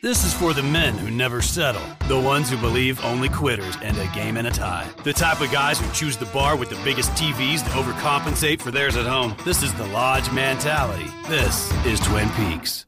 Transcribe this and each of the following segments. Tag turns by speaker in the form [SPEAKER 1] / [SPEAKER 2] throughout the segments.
[SPEAKER 1] This is for the men who never settle, the ones who believe only quitters end a game in a tie, the type of guys who choose the bar with the biggest TVs to overcompensate for theirs at home. This is the Lodge mentality. This is Twin Peaks.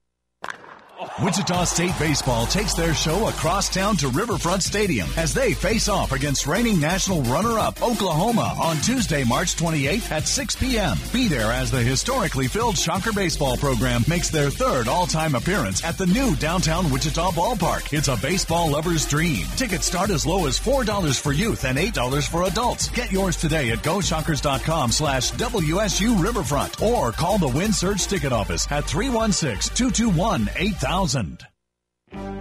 [SPEAKER 2] Wichita State Baseball takes their show across town to Riverfront Stadium as they face off against reigning national runner-up Oklahoma on Tuesday, March 28th at 6 p.m. Be there as the historically filled Shocker baseball program makes their third all-time appearance at the new downtown Wichita ballpark. It's a baseball lover's dream. Tickets start as low as $4 for youth and $8 for adults. Get yours today at GoShockers.com slash WSU Riverfront or call the Wind Surge ticket office at 316-221-8000.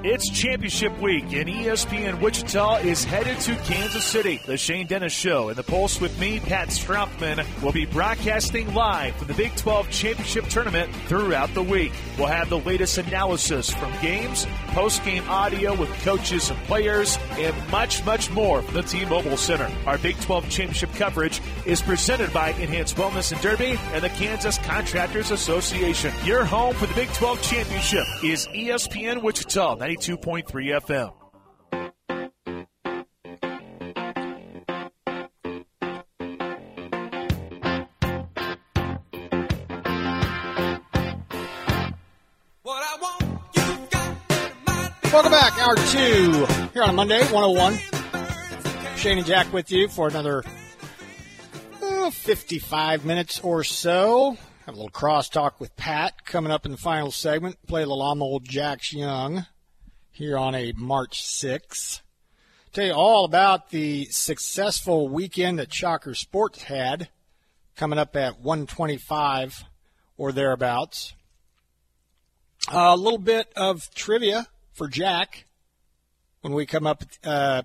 [SPEAKER 3] It's championship week, and ESPN Wichita is headed to Kansas City. The Shane Dennis Show and the Pulse with me, Pat Stroutman, will be broadcasting live from the Big 12 Championship Tournament throughout the week. We'll have the latest analysis from games, post-game audio with coaches and players, and much, much more from the T-Mobile Center. Our Big 12 Championship coverage is presented by Enhanced Wellness and Derby and the Kansas Contractors Association. Your home for the Big 12 Championship is ESPN Wichita 92.3 FM.
[SPEAKER 4] Welcome back, hour two here on a Monday, 101. Shane and Jack with you for another uh, 55 minutes or so. Have a little crosstalk with Pat coming up in the final segment. Play a little I'm old Jack's Young here on a March 6th. Tell you all about the successful weekend that Shocker Sports had coming up at 125 or thereabouts. a little bit of trivia for Jack when we come up uh,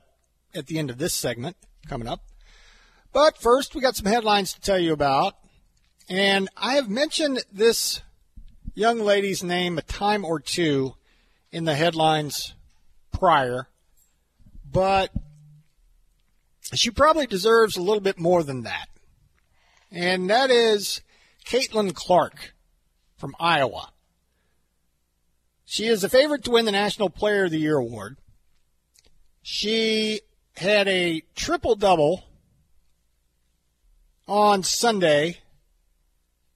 [SPEAKER 4] at the end of this segment coming up. But first, we got some headlines to tell you about. And I have mentioned this young lady's name a time or two in the headlines prior, but she probably deserves a little bit more than that. And that is Caitlin Clark from Iowa. She is a favorite to win the National Player of the Year award. She had a triple double on Sunday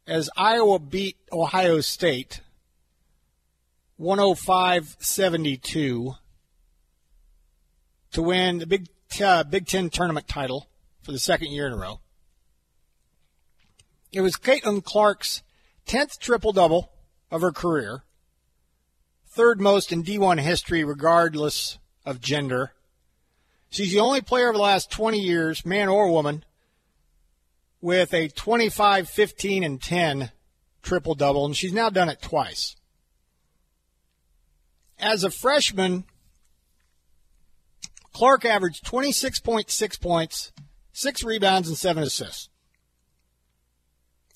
[SPEAKER 4] as Iowa beat Ohio State 105 72 to win the Big, uh, Big Ten tournament title for the second year in a row. It was Caitlin Clark's 10th triple double of her career, third most in D1 history, regardless of gender. She's the only player over the last 20 years, man or woman, with a 25, 15, and 10 triple double, and she's now done it twice. As a freshman, Clark averaged 26.6 points, six rebounds, and seven assists.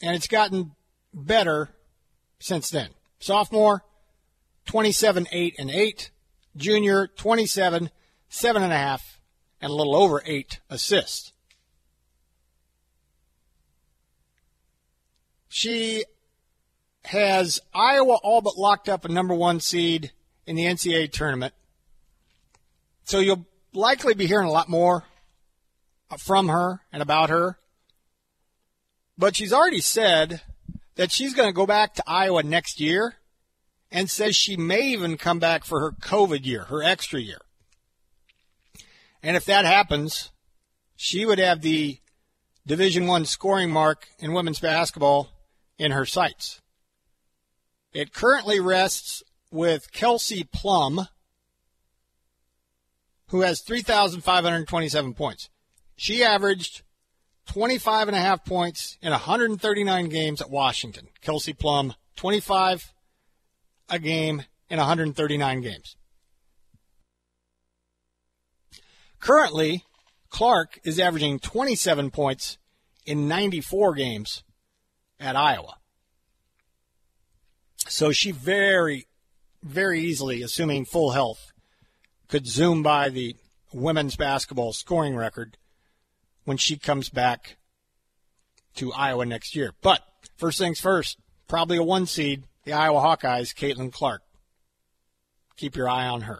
[SPEAKER 4] And it's gotten better since then. Sophomore, 27, 8, and 8. Junior, 27, 7.5, and a little over 8 assists. She has Iowa all but locked up a number one seed in the NCAA tournament. So you'll likely be hearing a lot more from her and about her. But she's already said that she's going to go back to Iowa next year and says she may even come back for her COVID year, her extra year. And if that happens, she would have the Division One scoring mark in women's basketball in her sights. It currently rests with Kelsey Plum, who has 3,527 points. She averaged 25 and a half points in 139 games at Washington. Kelsey Plum, 25 a game in 139 games. Currently, Clark is averaging 27 points in 94 games at Iowa. So she very, very easily, assuming full health, could zoom by the women's basketball scoring record when she comes back to Iowa next year. But first things first, probably a one seed, the Iowa Hawkeyes, Caitlin Clark. Keep your eye on her.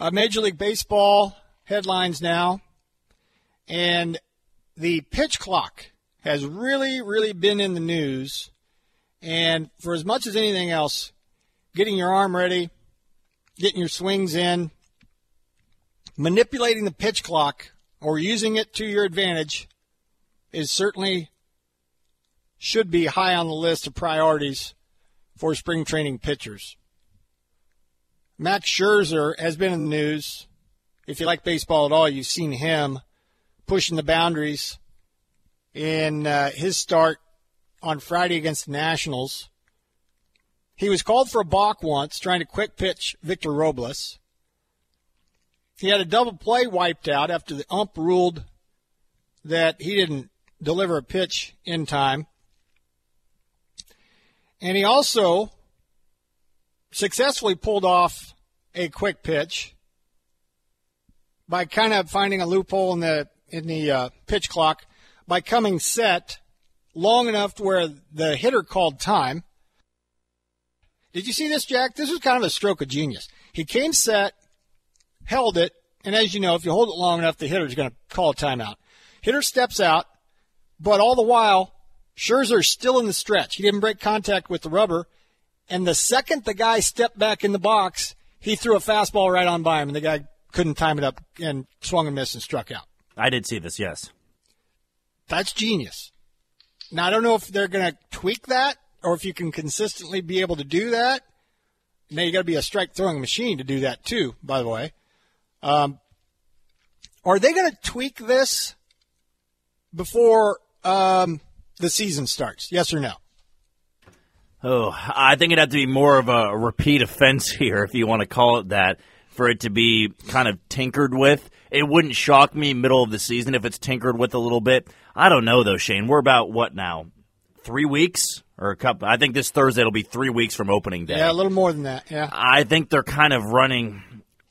[SPEAKER 4] Uh, Major League Baseball headlines now. And the pitch clock has really, really been in the news. And for as much as anything else, getting your arm ready, getting your swings in, manipulating the pitch clock or using it to your advantage is certainly should be high on the list of priorities for spring training pitchers. Max Scherzer has been in the news. If you like baseball at all, you've seen him pushing the boundaries in uh, his start on Friday against the Nationals. He was called for a balk once, trying to quick pitch Victor Robles. He had a double play wiped out after the ump ruled that he didn't deliver a pitch in time. And he also successfully pulled off a quick pitch by kind of finding a loophole in the in the uh, pitch clock by coming set long enough to where the hitter called time. Did you see this, Jack? This was kind of a stroke of genius. He came set, held it, and as you know, if you hold it long enough, the hitter's going to call a timeout. Hitter steps out, but all the while, Scherzer's still in the stretch. He didn't break contact with the rubber. And the second the guy stepped back in the box, he threw a fastball right on by him, and the guy couldn't time it up and swung and missed and struck out.
[SPEAKER 5] I did see this, yes.
[SPEAKER 4] That's genius. Now, I don't know if they're going to tweak that or if you can consistently be able to do that. Now, you got to be a strike throwing machine to do that, too, by the way. Um, are they going to tweak this before um, the season starts? Yes or no?
[SPEAKER 5] Oh, I think it'd have to be more of a repeat offense here, if you want to call it that, for it to be kind of tinkered with. It wouldn't shock me middle of the season if it's tinkered with a little bit. I don't know though, Shane. We're about what now? Three weeks or a couple? I think this Thursday it'll be three weeks from opening day.
[SPEAKER 4] Yeah, a little more than that. Yeah.
[SPEAKER 5] I think they're kind of running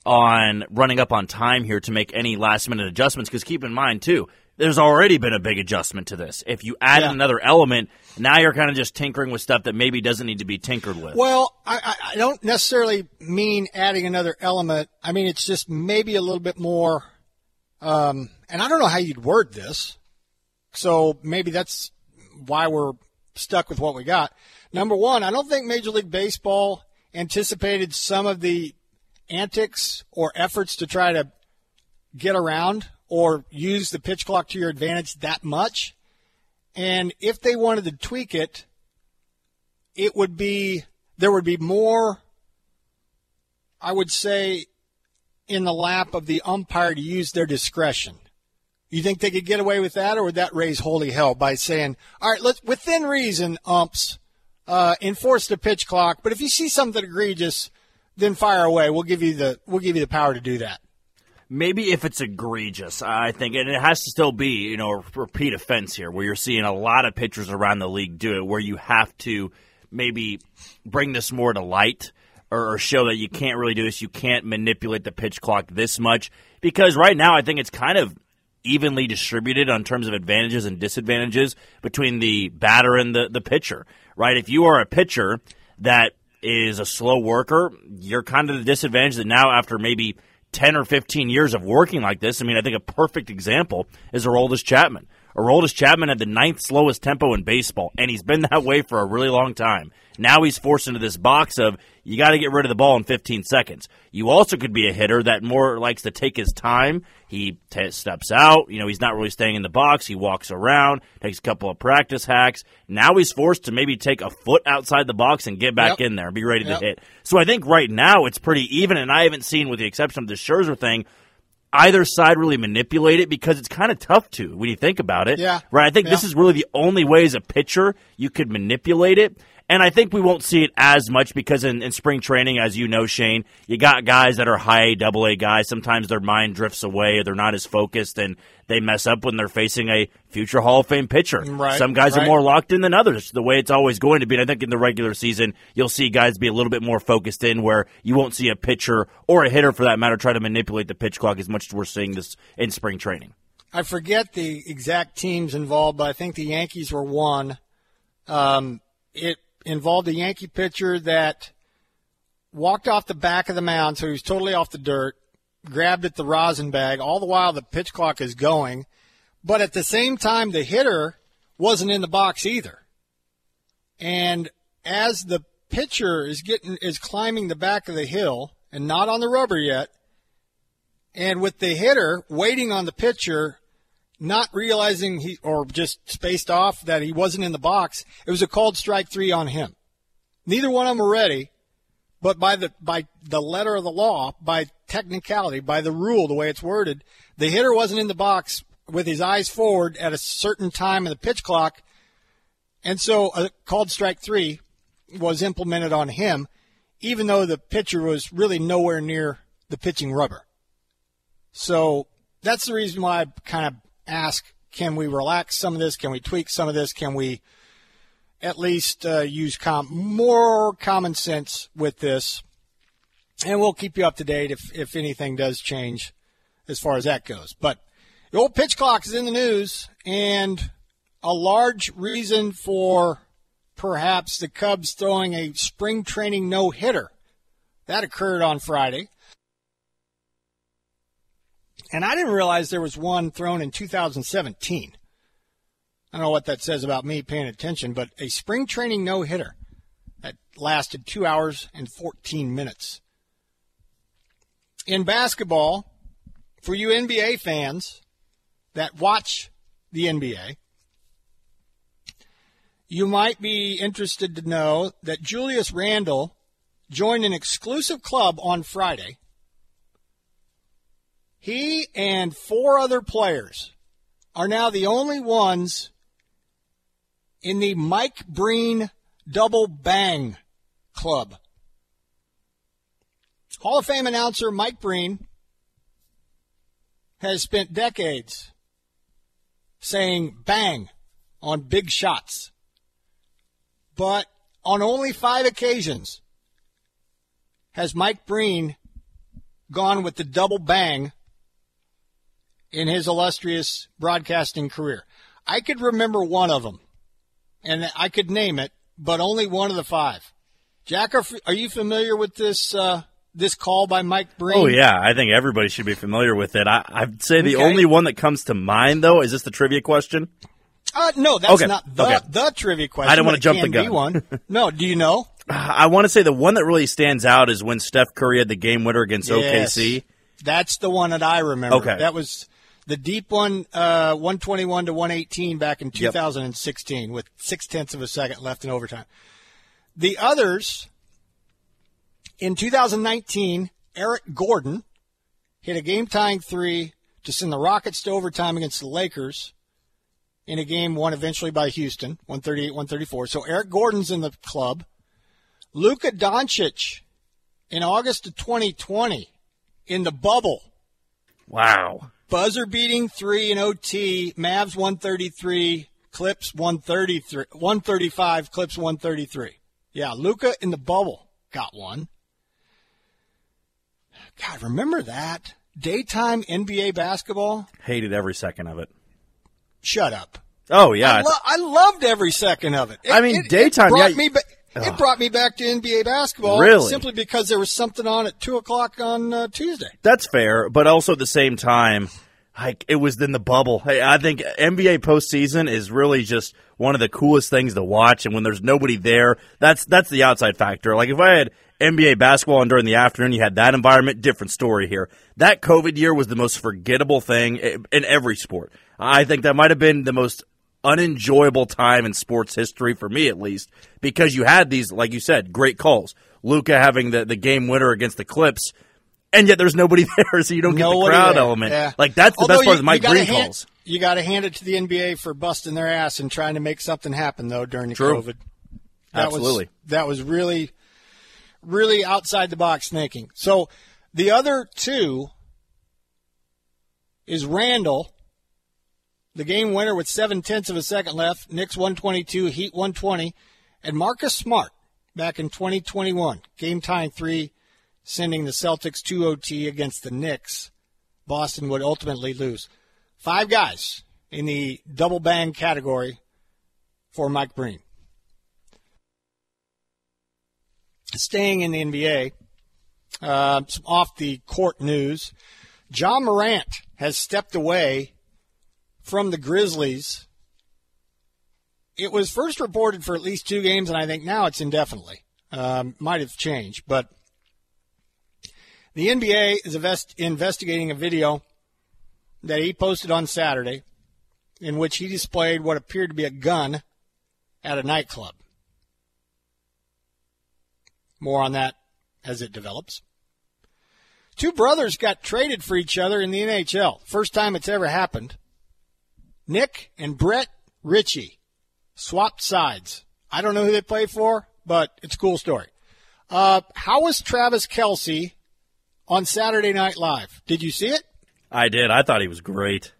[SPEAKER 5] on running up on time here to make any last minute adjustments. Because keep in mind too, there's already been a big adjustment to this. If you add
[SPEAKER 4] Yeah.
[SPEAKER 5] another element, now you're kind of just tinkering with stuff that maybe doesn't need to be tinkered with.
[SPEAKER 4] Well, I, I- don't necessarily mean adding another element. I mean, it's just maybe a little bit more, um, and I don't know how you'd word this. So maybe that's why we're stuck with what we got. Number one, I don't think Major League Baseball anticipated some of the antics or efforts to try to get around or use the pitch clock to your advantage that much. And if they wanted to tweak it, it would be there would be more I would say in the lap of the umpire to use their discretion. You think they could get away with that or would that raise holy hell by saying, "All right, let's within reason umps uh, enforce the pitch clock, but if you see something egregious, then fire away. We'll give you the we'll give you the power to do that."
[SPEAKER 5] Maybe if it's egregious, I think, and it has to still be, you know, a repeat offense here, where you're seeing a lot of pitchers around the league do it, where you have to maybe bring this more to light or, or show that you can't really do this, you can't manipulate the pitch clock this much, because right now I think it's kind of evenly distributed on terms of advantages and disadvantages between the batter and the, the pitcher, right? If you are a pitcher that is a slow worker, you're kind of the disadvantage that now after maybe 10 or 15 years of working like this, I mean, I think a perfect example is Aroldis Chapman. Aroldis Chapman had the ninth slowest tempo in baseball, and he's been that way for a really long time. Now he's forced into this box of you got to get rid of the ball in 15 seconds. You also could be a hitter that more likes to take his time. He t- steps out. You know, he's not really staying in the box. He walks around, takes a couple of practice hacks. Now he's forced to maybe take a foot outside the box and get back
[SPEAKER 4] Yep.
[SPEAKER 5] in there and be ready
[SPEAKER 4] Yep.
[SPEAKER 5] to hit. So I think right now it's pretty even, and I haven't seen, with the exception of the Scherzer thing, either side really manipulate it because it's kind of tough to when you think about it.
[SPEAKER 4] Yeah.
[SPEAKER 5] Right. I think this is really the only way as a pitcher you could manipulate it. And I think we won't see it as much because in, in spring training, as you know, Shane, you got guys that are high double A guys. Sometimes their mind drifts away they're not as focused and they mess up when they're facing a future Hall of Fame pitcher.
[SPEAKER 4] Right,
[SPEAKER 5] Some guys
[SPEAKER 4] right.
[SPEAKER 5] are more locked in than others, the way it's always going to be. And I think in the regular season, you'll see guys be a little bit more focused in where you won't see a pitcher or a hitter for that matter try to manipulate the pitch clock as much as we're seeing this in spring training.
[SPEAKER 4] I forget the exact teams involved, but I think the Yankees were one. Um, it involved a Yankee pitcher that walked off the back of the mound, so he was totally off the dirt, grabbed at the rosin bag. All the while, the pitch clock is going, but at the same time, the hitter wasn't in the box either. And as the pitcher is getting is climbing the back of the hill and not on the rubber yet, and with the hitter waiting on the pitcher, not realizing he or just spaced off that he wasn't in the box, it was a called strike three on him. Neither one of them were ready, but by the by the letter of the law, by technicality, by the rule, the way it's worded, the hitter wasn't in the box with his eyes forward at a certain time in the pitch clock, and so a called strike three was implemented on him, even though the pitcher was really nowhere near the pitching rubber. So that's the reason why I kind of ask can we relax some of this? Can we tweak some of this? Can we at least uh, use com- more common sense with this? And we'll keep you up to date if, if anything does change as far as that goes. But the old pitch clock is in the news, and a large reason for perhaps the Cubs throwing a spring training no hitter. That occurred on Friday. And I didn't realize there was one thrown in 2017. I don't know what that says about me paying attention, but a spring training no hitter that lasted two hours and 14 minutes. In basketball, for you NBA fans that watch the NBA, you might be interested to know that Julius Randle joined an exclusive club on Friday. He and four other players are now the only ones in the Mike Breen Double Bang Club. Hall of Fame announcer Mike Breen has spent decades saying bang on big shots. But on only five occasions has Mike Breen gone with the double bang in his illustrious broadcasting career. I could remember one of them, and I could name it, but only one of the five. Jack, are, are you familiar with this uh, this call by Mike Breen?
[SPEAKER 5] Oh yeah, I think everybody should be familiar with it. I, I'd say the
[SPEAKER 4] Okay.
[SPEAKER 5] only one that comes to mind though is this the trivia question.
[SPEAKER 4] Uh, no, that's
[SPEAKER 5] Okay,
[SPEAKER 4] not the,
[SPEAKER 5] okay.
[SPEAKER 4] the trivia question.
[SPEAKER 5] I don't
[SPEAKER 4] but it
[SPEAKER 5] jump the gun.
[SPEAKER 4] one. No, do you know?
[SPEAKER 5] I want to say the one that really stands out is when Steph Curry had the game winner against OKC.
[SPEAKER 4] That's the one that I remember.
[SPEAKER 5] Okay.
[SPEAKER 4] That was the deep one, uh, 121 to 118 back in 2016 with six tenths of a second left in overtime. The others, in 2019, Eric Gordon hit a game tying three to send the Rockets to overtime against the Lakers in a game won eventually by Houston, 138 134. So Eric Gordon's in the club. Luka Doncic in August of 2020 in the bubble.
[SPEAKER 5] Wow.
[SPEAKER 4] Buzzer beating three in OT. Mavs 133, Clips 133, 135, Clips 133. Yeah, Luka in the bubble got one. God, remember that daytime NBA basketball?
[SPEAKER 5] Hated every second of it.
[SPEAKER 4] Shut up.
[SPEAKER 5] Oh yeah.
[SPEAKER 4] I, lo- I loved every second of it. It-
[SPEAKER 5] I mean,
[SPEAKER 4] it-
[SPEAKER 5] daytime,
[SPEAKER 4] It brought
[SPEAKER 5] yeah.
[SPEAKER 4] me ba- It brought me back to NBA basketball.
[SPEAKER 5] Really?
[SPEAKER 4] Simply because there was something on at two o'clock on uh, Tuesday.
[SPEAKER 5] That's fair, but also at the same time, like it was in the bubble. Hey, I think NBA postseason is really just one of the coolest things to watch, and when there's nobody there, that's that's the outside factor. Like if I had NBA basketball and during the afternoon you had that environment, different story here. That COVID year was the most forgettable thing in every sport. I think that might have been the most unenjoyable time in sports history for me at least because you had these like you said great calls luka having the, the game winner against the clips and yet there's nobody there, so you don't get the crowd
[SPEAKER 4] there.
[SPEAKER 5] element.
[SPEAKER 4] Yeah.
[SPEAKER 5] Like that's the
[SPEAKER 4] Although
[SPEAKER 5] best part
[SPEAKER 4] you-
[SPEAKER 5] of Mike
[SPEAKER 4] you gotta
[SPEAKER 5] Breen
[SPEAKER 4] hand-
[SPEAKER 5] calls.
[SPEAKER 4] You got to hand it to the NBA for busting their ass and trying to make something happen though during the
[SPEAKER 5] True.
[SPEAKER 4] COVID. That
[SPEAKER 5] Absolutely.
[SPEAKER 4] Was, that was really, really outside the box thinking. So the other two is Randall, the game winner with seven tenths of a second left, Knicks 122, Heat 120, and Marcus Smart back in 2021, game tying three, sending the Celtics to OT against the Knicks. Boston would ultimately lose. Five guys in the double bang category for Mike Breen. Staying in the NBA, uh, some off the court news. Ja Morant has stepped away from the Grizzlies. It was first reported for at least two games, and I think now it's indefinitely. Um, might have changed, but the NBA is invest- investigating a video that he posted on Saturday in which he displayed what appeared to be a gun at a nightclub. More on that as it develops. Two brothers got traded for each other in the NHL. First time it's ever happened. Nick and Brett Ritchie swapped sides. I don't know who they play for, but it's a cool story. Uh, how was Travis Kelce on Saturday Night Live? Did you see it?
[SPEAKER 5] I did. I thought he was great.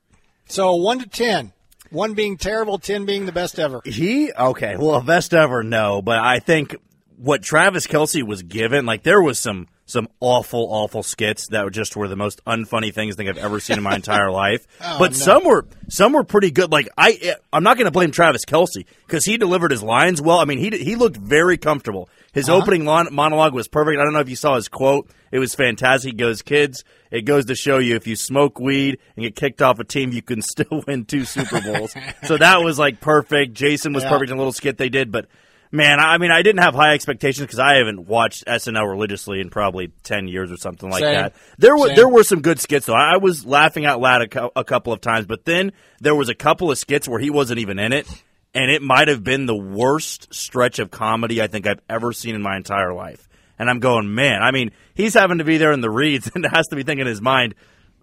[SPEAKER 4] So one to ten, one being terrible, ten being the best ever.
[SPEAKER 5] He okay. Well, best ever, no. But I think what Travis Kelce was given, like there was some some awful, awful skits that were just were the most unfunny things I think I've ever seen in my entire life.
[SPEAKER 4] Oh,
[SPEAKER 5] but
[SPEAKER 4] no.
[SPEAKER 5] some were some were pretty good. Like I, I'm not going to blame Travis Kelce because he delivered his lines well. I mean, he he looked very comfortable. His
[SPEAKER 4] Uh-huh.
[SPEAKER 5] opening monologue was perfect. I don't know if you saw his quote. It was fantastic. He goes, "Kids, it goes to show you if you smoke weed and get kicked off a team, you can still win two Super Bowls." so that was like perfect. Jason was
[SPEAKER 4] Yeah.
[SPEAKER 5] perfect in a little skit they did, but man, I mean, I didn't have high expectations because I haven't watched SNL religiously in probably ten years or something like
[SPEAKER 4] Same.
[SPEAKER 5] that. There were
[SPEAKER 4] Same.
[SPEAKER 5] there were some good skits though. I was laughing out loud a, cou- a couple of times, but then there was a couple of skits where he wasn't even in it, and it might have been the worst stretch of comedy I think I've ever seen in my entire life. And I'm going, man. I mean, he's having to be there in the reads and has to be thinking in his mind.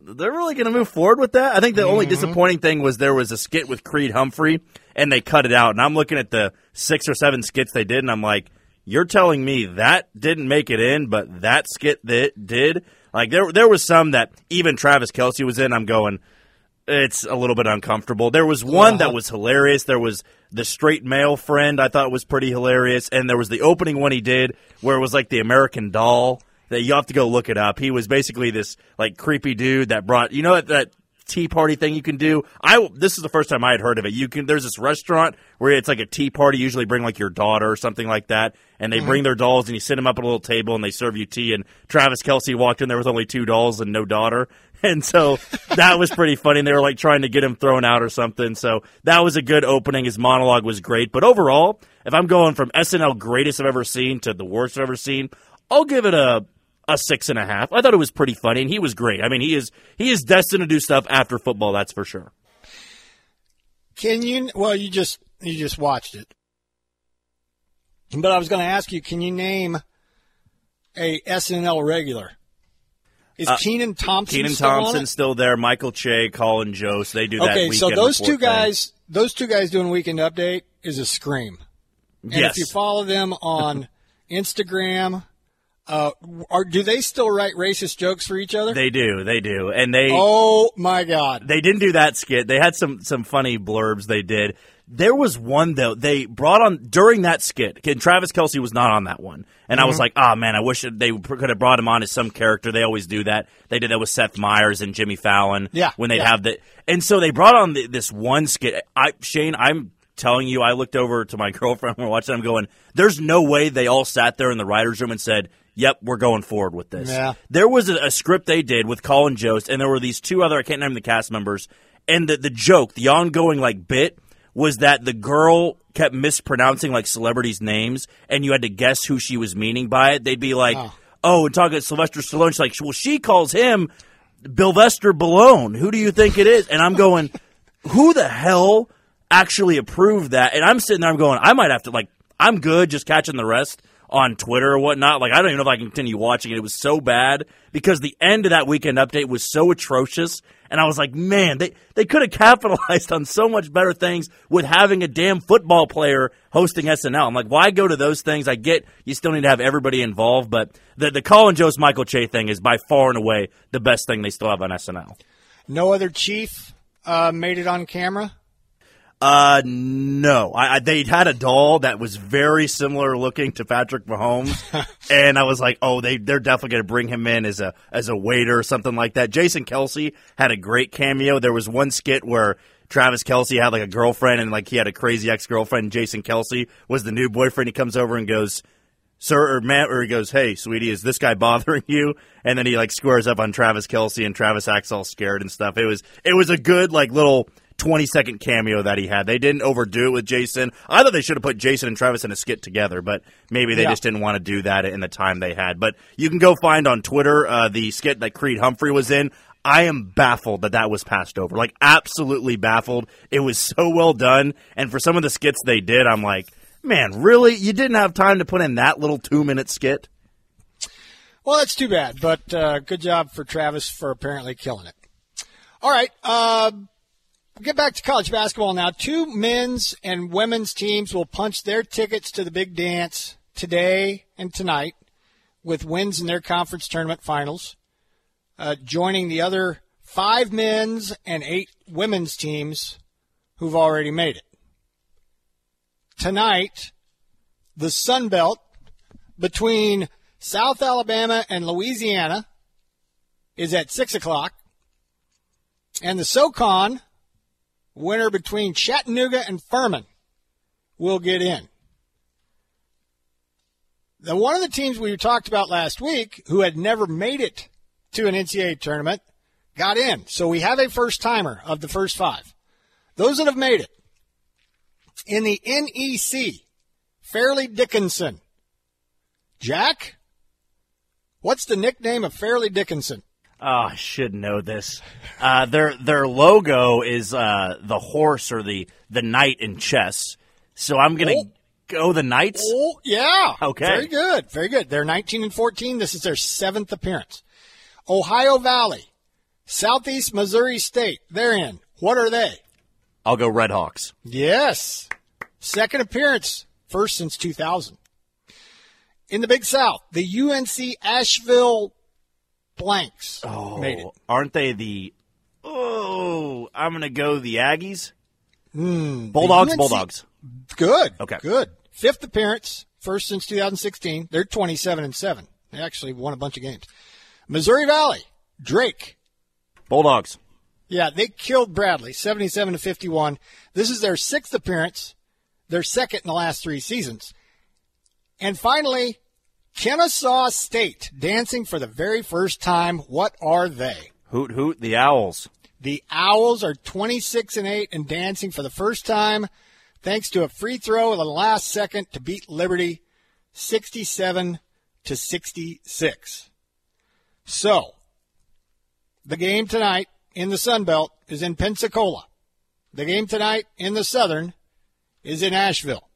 [SPEAKER 5] They're really going to move forward with that. I think the only mm-hmm. disappointing thing was there was a skit with Creed Humphrey, and they cut it out. And I'm looking at the six or seven skits they did, and I'm like, you're telling me that didn't make it in, but that skit that did. Like there, there was some that even Travis Kelce was in. I'm going, it's a little bit uncomfortable. There was one that uh-huh. was hilarious. There was the straight male friend I thought was pretty hilarious, and there was the opening one he did where it was like the American Doll. That you have to go look it up. He was basically this like creepy dude that brought you know that that tea party thing you can do. I this is the first time I had heard of it. You can there's this restaurant where it's like a tea party. You usually bring like your daughter or something like that, and they mm-hmm. bring their dolls and you sit them up at a little table and they serve you tea. And Travis Kelce walked in there with only two dolls and no daughter. And so that was pretty funny. And they were like trying to get him thrown out or something. So that was a good opening. His monologue was great. But overall, if I'm going from SNL greatest I've ever seen to the worst I've ever seen, I'll give it a a six and a half. I thought it was pretty funny, and he was great. I mean, he is he is destined to do stuff after football. That's for sure.
[SPEAKER 4] Can you? Well, you just you just watched it, but I was going to ask you. Can you name a SNL regular? Is Kenan Thompson?
[SPEAKER 5] Uh, Kenan
[SPEAKER 4] still
[SPEAKER 5] Thompson still there. Michael Che, Colin Jost. They do that.
[SPEAKER 4] Okay, so those two
[SPEAKER 5] thing.
[SPEAKER 4] guys, those two guys doing weekend update is a scream. And
[SPEAKER 5] Yes.
[SPEAKER 4] if you follow them on Instagram, uh, are do they still write racist jokes for each other?
[SPEAKER 5] They do. They do. And they
[SPEAKER 4] oh my god!
[SPEAKER 5] they didn't do that skit. They had some some funny blurbs they did. There was one though they brought on during that skit. And Travis Kelce was not on that one, and I was
[SPEAKER 4] Mm-hmm.
[SPEAKER 5] like, "Oh man, I wish they could have brought him on as some character." They always do that. They did that with Seth Meyers and Jimmy Fallon.
[SPEAKER 4] Yeah,
[SPEAKER 5] when they'd
[SPEAKER 4] yeah.
[SPEAKER 5] have the and so they brought on the, this one skit. I Shane, I'm telling you, I looked over to my girlfriend we were watching. I'm going, "There's no way they all sat there in the writers' room and said." Yep, we're going forward with this.
[SPEAKER 4] Yeah.
[SPEAKER 5] There was a, a script they did with Colin Jost, and there were these two other I can't name the cast members. And the the joke, the ongoing like bit, was that the girl kept mispronouncing like celebrities' names, and you had to guess who she was meaning by it. They'd be like, "Oh, and talking to Sylvester Stallone." She's like, "Well, she calls him Bylvester Balone. Who do you think it is?" And I'm going, "Who the hell actually approved that?" And I'm sitting there, I'm going, "I might have to like." I'm good just catching the rest on Twitter or whatnot. Like, I don't even know if I can continue watching it. It was so bad because the end of that weekend update was so atrocious. And I was like, man, they, they could have capitalized on so much better things with having a damn football player hosting SNL. I'm like, why go to those things? I get you still need to have everybody involved, but the, the Colin Jost Michael Che thing is by far and away the best thing they still have on SNL.
[SPEAKER 4] No other chief uh, made it on camera.
[SPEAKER 5] Uh, no. I, I, they had a doll that was very similar looking to Patrick Mahomes, and I was like, oh, they they're definitely going to bring him in as a as a waiter or something like that. Jason Kelce had a great cameo. There was one skit where Travis Kelce had like a girlfriend, and like he had a crazy ex girlfriend. Jason Kelce was the new boyfriend. He comes over and goes. Sir or Matt, or he goes, "Hey, sweetie, is this guy bothering you?" And then he like squares up on Travis Kelce, and Travis acts all scared and stuff. It was it was a good like little 20 second cameo that he had. They didn't overdo it with Jason. I thought they should have put Jason and Travis in a skit together, but maybe they yeah. just didn't want to do that in the time they had. But you can go find on Twitter uh, the skit that Creed Humphrey was in. I am baffled that that was passed over. Like, absolutely baffled. It was so well done. And for some of the skits they did, I'm like, man, really? You didn't have time to put in that little two minute skit?
[SPEAKER 4] Well, that's too bad, but uh, good job for Travis for apparently killing it. All right. Uh, get back to college basketball now. Two men's and women's teams will punch their tickets to the big dance today and tonight with wins in their conference tournament finals, uh, joining the other five men's and eight women's teams who've already made it. Tonight, the Sun Belt between South Alabama and Louisiana is at 6 o'clock. And the SoCon winner between Chattanooga and Furman will get in. The one of the teams we talked about last week who had never made it to an NCAA tournament got in. So we have a first timer of the first five. Those that have made it in the NEC, Fairleigh Dickinson. Jack, what's the nickname of Fairleigh Dickinson?
[SPEAKER 5] Oh, I should know this. Uh, their their logo is uh, the horse or the the knight in chess. So I'm gonna oh. go the knights.
[SPEAKER 4] Oh yeah.
[SPEAKER 5] Okay.
[SPEAKER 4] Very good. Very good. They're 19 and 14. This is their seventh appearance. Ohio Valley, Southeast Missouri State. They're in. What are they?
[SPEAKER 5] I'll go Red Hawks.
[SPEAKER 4] Yes. Second appearance. First since 2000. In the Big South, the UNC Asheville blanks
[SPEAKER 5] oh,
[SPEAKER 4] made it.
[SPEAKER 5] Aren't they the? Oh, I'm going to go the Aggies.
[SPEAKER 4] Mm,
[SPEAKER 5] Bulldogs. UNC, Bulldogs.
[SPEAKER 4] Good.
[SPEAKER 5] Okay.
[SPEAKER 4] Good. Fifth appearance, first since 2016. They're 27 and seven. They actually won a bunch of games. Missouri Valley. Drake.
[SPEAKER 5] Bulldogs.
[SPEAKER 4] Yeah, they killed Bradley, 77 to 51. This is their sixth appearance, their second in the last three seasons. And finally, Kennesaw State dancing for the very first time. What are they?
[SPEAKER 5] Hoot hoot the Owls.
[SPEAKER 4] The Owls are 26 and 8 and dancing for the first time thanks to a free throw in the last second to beat Liberty 67 to 66. So, the game tonight in the Sun Belt is in Pensacola. The game tonight in the Southern is in Asheville.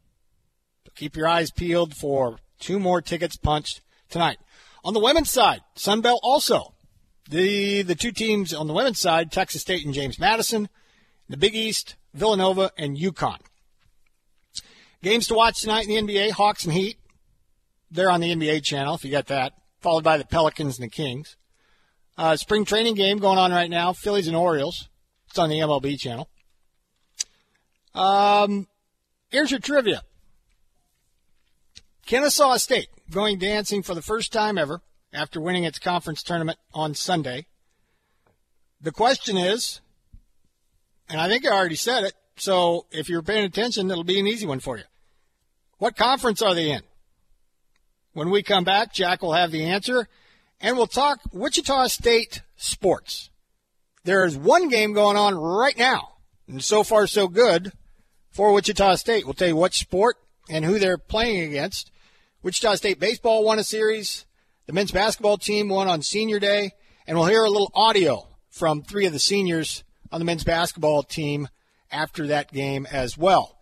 [SPEAKER 4] So keep your eyes peeled for Two more tickets punched tonight. On the women's side, Sunbelt also. The the two teams on the women's side, Texas State and James Madison. The Big East, Villanova and UConn. Games to watch tonight in the NBA, Hawks and Heat. They're on the NBA channel if you got that. Followed by the Pelicans and the Kings. Uh, spring training game going on right now, Phillies and Orioles. It's on the MLB channel. Um, here's your trivia. Kennesaw State going dancing for the first time ever after winning its conference tournament on Sunday. The question is, and I think I already said it, so if you're paying attention, it'll be an easy one for you. What conference are they in? When we come back, Jack will have the answer, and we'll talk Wichita State sports. There is one game going on right now, and so far so good for Wichita State. We'll tell you what sport and who they're playing against. Wichita State baseball won a series. The men's basketball team won on senior day. And we'll hear a little audio from three of the seniors on the men's basketball team after that game as well.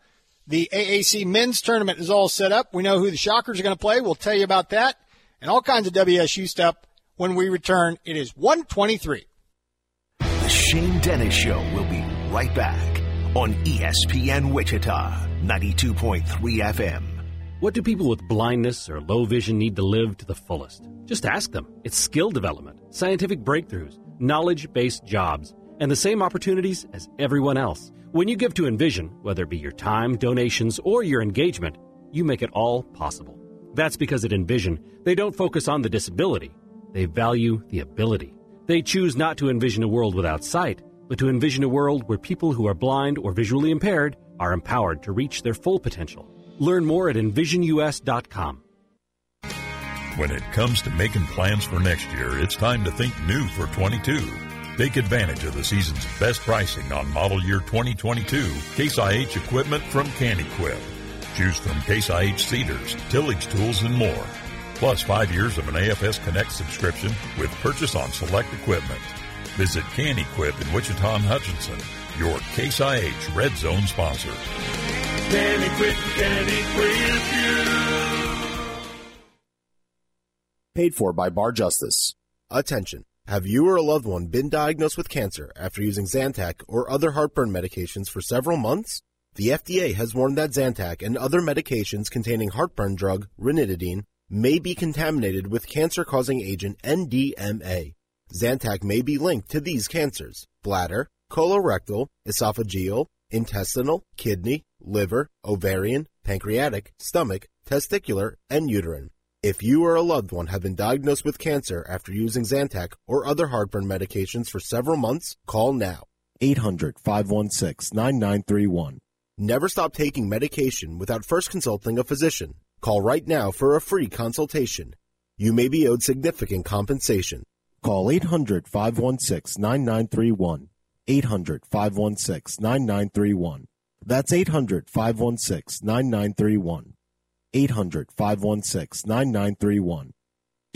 [SPEAKER 4] The AAC men's tournament is all set up. We know who the Shockers are going to play. We'll tell you about that and all kinds of WSU stuff when we return. It is 123.
[SPEAKER 6] The Shane Dennis Show will be right back on ESPN Wichita, 92.3 FM.
[SPEAKER 7] What do people with blindness or low vision need to live to the fullest? Just ask them. It's skill development, scientific breakthroughs, knowledge based jobs, and the same opportunities as everyone else. When you give to Envision, whether it be your time, donations, or your engagement, you make it all possible. That's because at Envision, they don't focus on the disability, they value the ability. They choose not to envision a world without sight, but to envision a world where people who are blind or visually impaired are empowered to reach their full potential. Learn more at envisionus.com.
[SPEAKER 8] When it comes to making plans for next year, it's time to think new for 22. Take advantage of the season's best pricing on model year 2022 Case IH equipment from KanEquip. Choose from Case IH seeders, tillage tools, and more. Plus five years of an AFS Connect subscription with purchase on select equipment. Visit KanEquip in Wichita and Hutchinson, your Case IH Red Zone sponsor.
[SPEAKER 9] KanEquip you.
[SPEAKER 10] Paid for by Bar Justice. Attention. Have you or a loved one been diagnosed with cancer after using Zantac or other heartburn medications for several months? The FDA has warned that Zantac and other medications containing heartburn drug, ranitidine, may be contaminated with cancer-causing agent NDMA. Zantac may be linked to these cancers: bladder, colorectal, esophageal, intestinal, kidney, liver, ovarian, pancreatic, stomach, testicular, and uterine. If you or a loved one have been diagnosed with cancer after using Zantac or other heartburn medications for several months, call now. 800 516 9931. Never stop taking medication without first consulting a physician. Call right now for a free consultation. You may be owed significant compensation. Call 800 516 9931. 800 516 9931. That's 800 516 9931. 800 516 9931.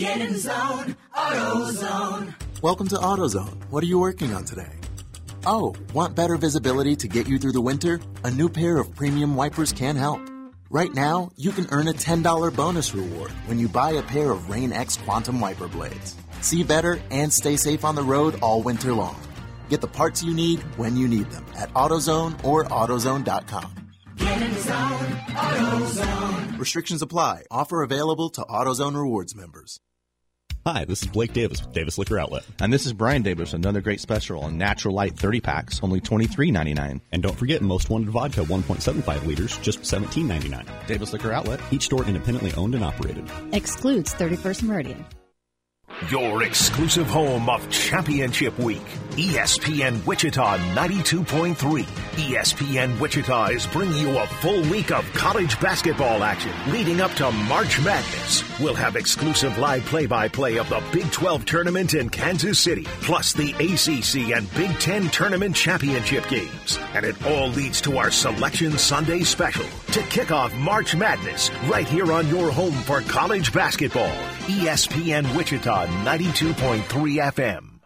[SPEAKER 9] Get in the zone, AutoZone.
[SPEAKER 11] Welcome to AutoZone. What are you working on today? Oh, want better visibility to get you through the winter? A new pair of premium wipers can help. Right now, you can earn a $10 bonus reward when you buy a pair of Rain X Quantum wiper blades. See better and stay safe on the road all winter long. Get the parts you need when you need them at AutoZone or AutoZone.com.
[SPEAKER 9] Get in the zone, AutoZone.
[SPEAKER 11] Restrictions apply. Offer available to AutoZone Rewards members.
[SPEAKER 12] Hi, this is Blake Davis with Davis Liquor Outlet.
[SPEAKER 13] And this is Brian Davis, another great special on Natural Light 30 packs, only $23.99.
[SPEAKER 12] And don't forget Most Wanted Vodka 1.75 liters, just $17.99.
[SPEAKER 13] Davis Liquor Outlet.
[SPEAKER 12] Each store independently owned and operated.
[SPEAKER 14] Excludes 31st Meridian.
[SPEAKER 6] Your exclusive home of Championship Week. ESPN Wichita 92.3. ESPN Wichita is bringing you a full week of college basketball action leading up to March Madness. We'll have exclusive live play by play of the Big 12 tournament in Kansas City, plus the ACC and Big 10 tournament championship games. And it all leads to our Selection Sunday special to kick off March Madness right here on your home for college basketball. ESPN Wichita 92.3 FM.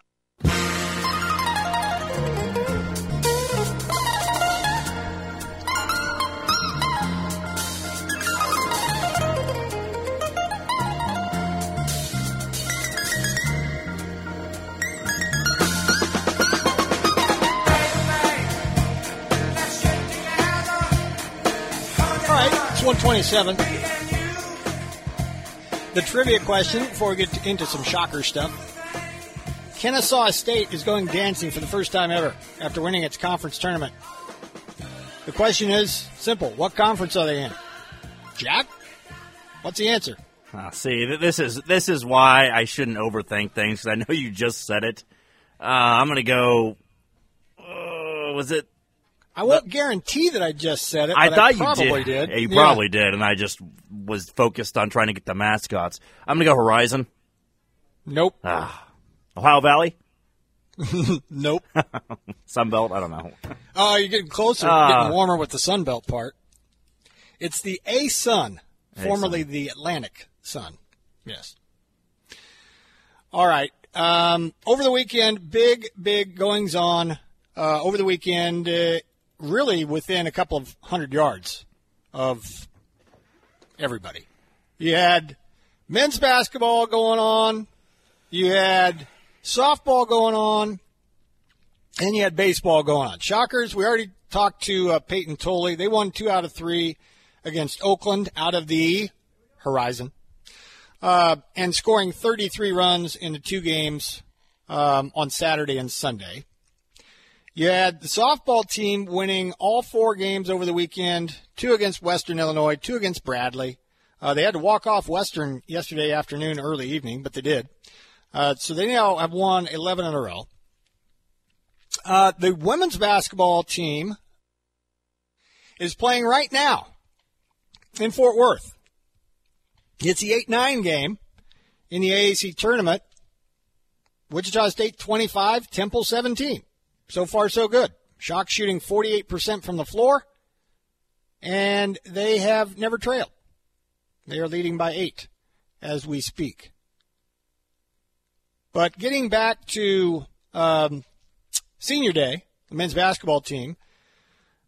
[SPEAKER 4] All right, it's 127. The trivia question before we get into some shocker stuff. Kennesaw State is going dancing for the first time ever after winning its conference tournament. The question is simple. What conference are they in? Jack? What's the answer?
[SPEAKER 5] Ah, see, th- this is this is why I shouldn't overthink things because I know you just said it. Uh, I'm going to go. Uh, was it?
[SPEAKER 4] I won't guarantee that I just said it.
[SPEAKER 5] I
[SPEAKER 4] but
[SPEAKER 5] thought
[SPEAKER 4] I
[SPEAKER 5] you
[SPEAKER 4] probably
[SPEAKER 5] did.
[SPEAKER 4] did.
[SPEAKER 5] Yeah, you
[SPEAKER 4] Yeah.
[SPEAKER 5] probably did, and I just was focused on trying to get the mascots. I'm going to go Horizon.
[SPEAKER 4] Nope.
[SPEAKER 5] Ah, Ohio Valley.
[SPEAKER 4] nope.
[SPEAKER 5] Sunbelt. I don't know.
[SPEAKER 4] Oh, you're getting closer.
[SPEAKER 5] Ah.
[SPEAKER 4] getting warmer with the Sun Belt part. It's the A Sun, formerly
[SPEAKER 5] A-Sun.
[SPEAKER 4] the Atlantic Sun. Yes. All right. Um, over the weekend, big, big goings on. Uh, over the weekend, uh, really within a couple of hundred yards of everybody. You had men's basketball going on, you had softball going on, and you had baseball going on. Shockers, we already talked to uh, Peyton Tolley. They won two out of three against Oakland out of the horizon. Uh, and scoring 33 runs in the two games um, on Saturday and Sunday. You had the softball team winning all four games over the weekend two against Western Illinois, two against Bradley. Uh, they had to walk off Western yesterday afternoon, early evening, but they did. Uh, so they now have won 11 in a row. Uh, the women's basketball team is playing right now in Fort Worth. It's the 8 9 game in the AAC tournament. Wichita State 25, Temple 17. So far, so good. Shock shooting 48% from the floor, and they have never trailed. They are leading by eight as we speak. But getting back to um, senior day, the men's basketball team,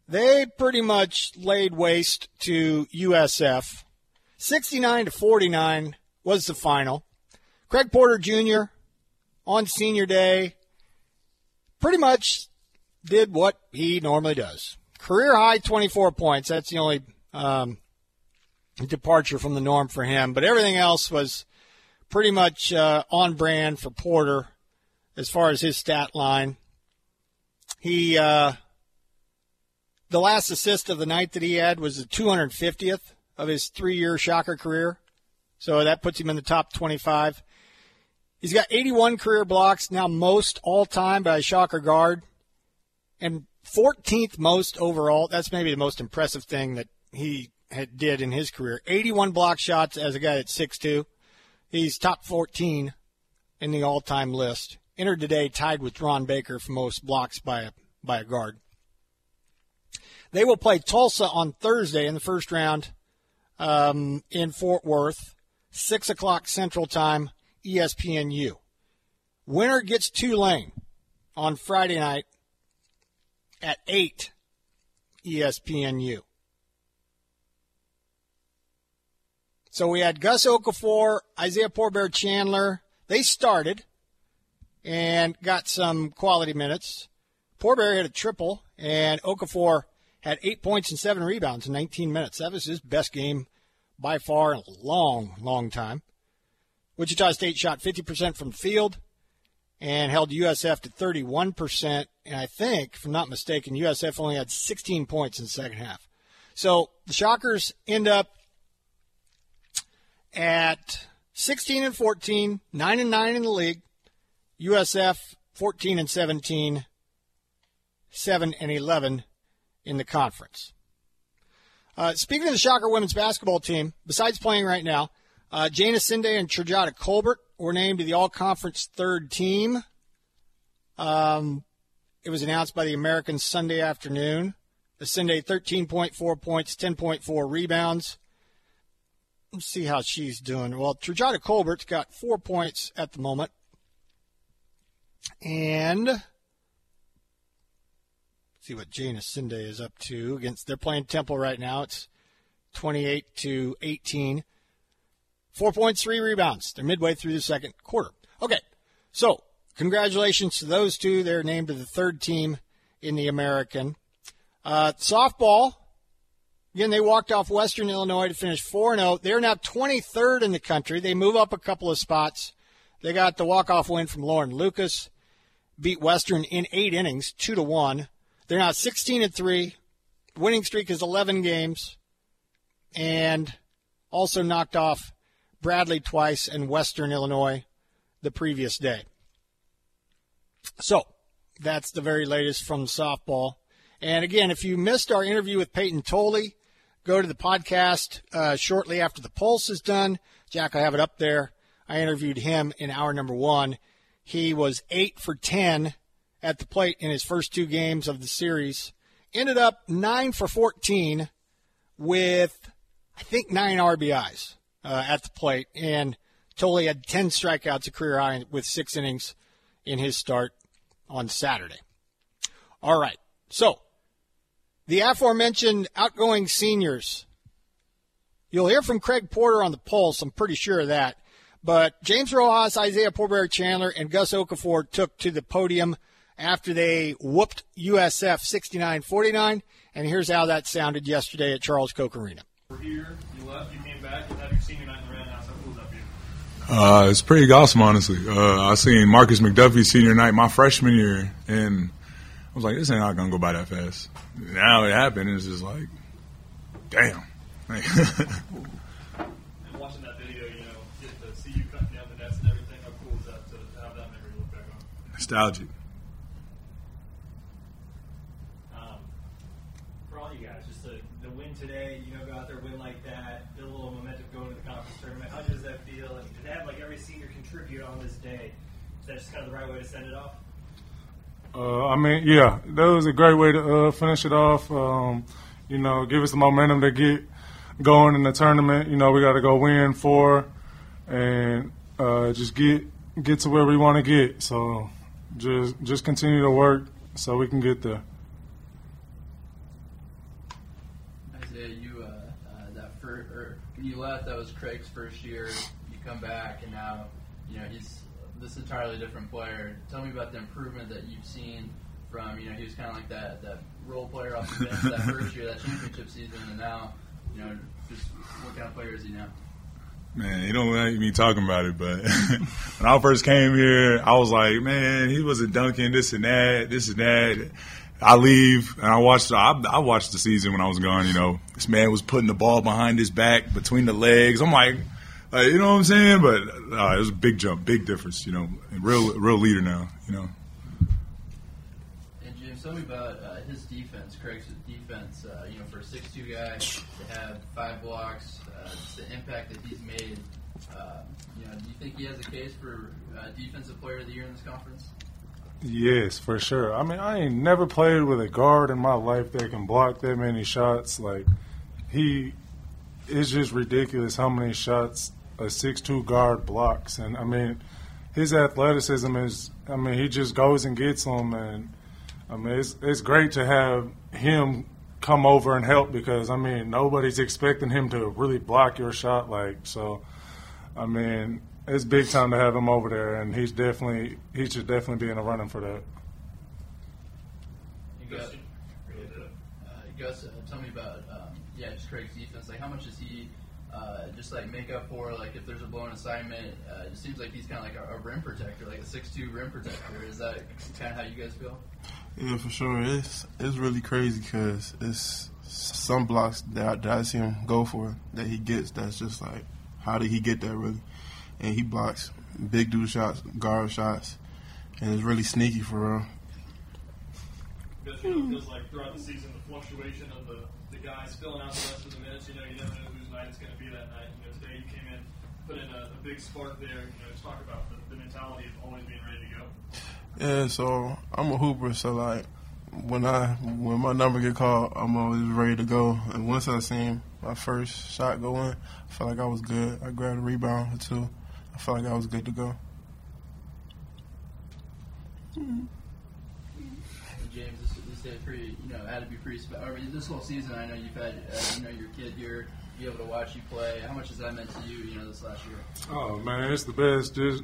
[SPEAKER 4] they pretty much laid waste to USF. 69 to 49 was the final. Craig Porter Jr. on senior day pretty much did what he normally does. Career high 24 points. That's the only um, departure from the norm for him. But everything else was pretty much uh, on brand for Porter as far as his stat line. He uh, the last assist of the night that he had was the 250th of his three-year Shocker career, so that puts him in the top 25. He's got 81 career blocks now, most all time by a Shocker guard, and 14th most overall. That's maybe the most impressive thing that he had, did in his career. 81 block shots as a guy at 6'2". He's top 14 in the all-time list. Entered today tied with Ron Baker for most blocks by a, by a guard. They will play Tulsa on Thursday in the first round um, in Fort Worth, 6 o'clock Central Time, ESPNU. Winner gets Tulane on Friday night at 8 ESPNU. So we had Gus Okafor, Isaiah Poor Bear-Chandler. They started and got some quality minutes. Poor Bear had a triple, and Okafor had eight points and seven rebounds in 19 minutes. That was his best game by far in a long, long time. Wichita State shot 50% from the field and held USF to 31%. And I think, if I'm not mistaken, USF only had 16 points in the second half. So the Shockers end up at 16 and 14, 9 and 9 in the league. USF 14 and 17, 7 and 11 in the conference. Uh, speaking of the Shocker women's basketball team, besides playing right now, uh, Jane Asinde and Trajata Colbert were named to the All Conference third team. Um, it was announced by the Americans Sunday afternoon. Sinde 13.4 points, 10.4 rebounds. Let's see how she's doing. Well, Trajata Colbert's got four points at the moment. And see what Jane Asinde is up to against. They're playing Temple right now. It's 28 to 18. Four points, three rebounds. They're midway through the second quarter. Okay, so congratulations to those two. They're named to the third team in the American. Uh, softball, again, they walked off Western Illinois to finish 4 0. They're now 23rd in the country. They move up a couple of spots. They got the walk off win from Lauren Lucas, beat Western in eight innings, 2 to 1. They're now 16 and 3. Winning streak is 11 games. And also knocked off Bradley twice and Western Illinois the previous day. So, that's the very latest from softball. And again, if you missed our interview with Payton Tolle, go to the podcast uh, shortly after the Pulse is done. Jack, I have it up there. I interviewed him in hour number one. He was 8 for 10 at the plate in his first two games of the series. Ended up 9 for 14 with, I think, nine RBIs uh, at the plate. And Tolle had 10 strikeouts, a career high, with six innings in his start on Saturday. All right. So, the aforementioned outgoing seniors You'll hear from Craig Porter on the Pulse. I'm pretty sure of that. But James Rojas, Isaiah Poor Bear-Chandler, and Gus Okafor took to the podium after they whooped USF 69 49. And here's how that sounded yesterday at Charles Koch Arena.
[SPEAKER 15] We're here, you left, you came back, and have your senior night in the Roundhouse. How cool is that for you?
[SPEAKER 16] Uh, it's pretty awesome, honestly. Uh, I seen Markis McDuffie senior night my freshman year, and I was like, this ain't not gonna go by that fast. Now it happened, and it's just like, damn.
[SPEAKER 15] And watching that video, you know, get to see you cutting down the nets and everything, how cool is that to, to have that memory look back on?
[SPEAKER 16] Nostalgic.
[SPEAKER 17] Um, for all you guys, just the, the win today, you know, go out there, win like that, build a little momentum going to the conference tournament. How does that feel? And to have like every senior contribute on this day, is just kind of the right way to send it off?
[SPEAKER 18] Uh, I mean, yeah, that was a great way to uh, finish it off. Um, you know, give us the momentum to get going in the tournament. You know, we got to go win four and uh, just get get to where we want to get. So just just continue to work so we can get there.
[SPEAKER 19] Isaiah, you uh, uh, that first, or when you left, that was Craig's first year. You come back, and now you know he's this entirely different player. Tell me about the improvement that you've seen from you know he was kind of like that that role player off the bench that first year, that championship season, and now you know just what kind of player is he now?
[SPEAKER 16] Man, you don't like me talking about it, but when I first came here, I was like, man, he wasn't dunking this and that, this and that. I leave and I watched. I, I watched the season when I was gone. You know, this man was putting the ball behind his back, between the legs. I'm like, uh, you know what I'm saying? But uh, it was a big jump, big difference. You know, real, real leader now. You know.
[SPEAKER 19] And James, tell me about uh, his defense, Craig's defense. Uh, you know, for a six-two guy to have five blocks, uh, just the impact that he's made. Uh, you know, do you think he has a case for uh, defensive player of the year in this conference?
[SPEAKER 18] Yes, for sure. I mean, I ain't never played with a guard in my life that can block that many shots. Like he, it's just ridiculous how many shots a six-two guard blocks. And I mean, his athleticism is. I mean, he just goes and gets them, and I mean, it's it's great to have him come over and help because I mean, nobody's expecting him to really block your shot. Like so, I mean, it's big time to have him over there, and he's definitely he should definitely be in the running for that.
[SPEAKER 19] You got, uh, Gus, uh, tell me about um, yeah, just Craig's defense. Like, how much does he uh, just like make up for? Like, if there's a blown assignment, uh, it seems like he's kind of like a, a rim protector, like a six-two rim protector. Is that kind of how you guys feel?
[SPEAKER 20] Yeah, for sure. It's it's really crazy because it's some blocks that, that I see him go for that he gets. That's just like, how did he get that really? And he blocks big dude shots, guard shots, and it's really sneaky for real.
[SPEAKER 15] Because you know, hmm. it feels like throughout the season, the fluctuation of the, the guys filling out the rest of the minutes, you know, you never know whose night it's going to be that night. You know, today you came in, put in a, a big spark there. You know, just talk about the, the mentality of always being ready to go.
[SPEAKER 20] Yeah, so I'm a hooper, so like when I when my number get called, I'm always ready to go. And once I seen my first shot go in, I felt like I was good. I grabbed a rebound or two. I felt like I was good to go.
[SPEAKER 19] James, this, this is pretty, you know, had to be pretty special. I mean, this whole season, I know you've had, uh, you know, your kid here, be able to watch you play. How much has that meant to you, you know, this last year?
[SPEAKER 18] Oh man, it's the best. Just,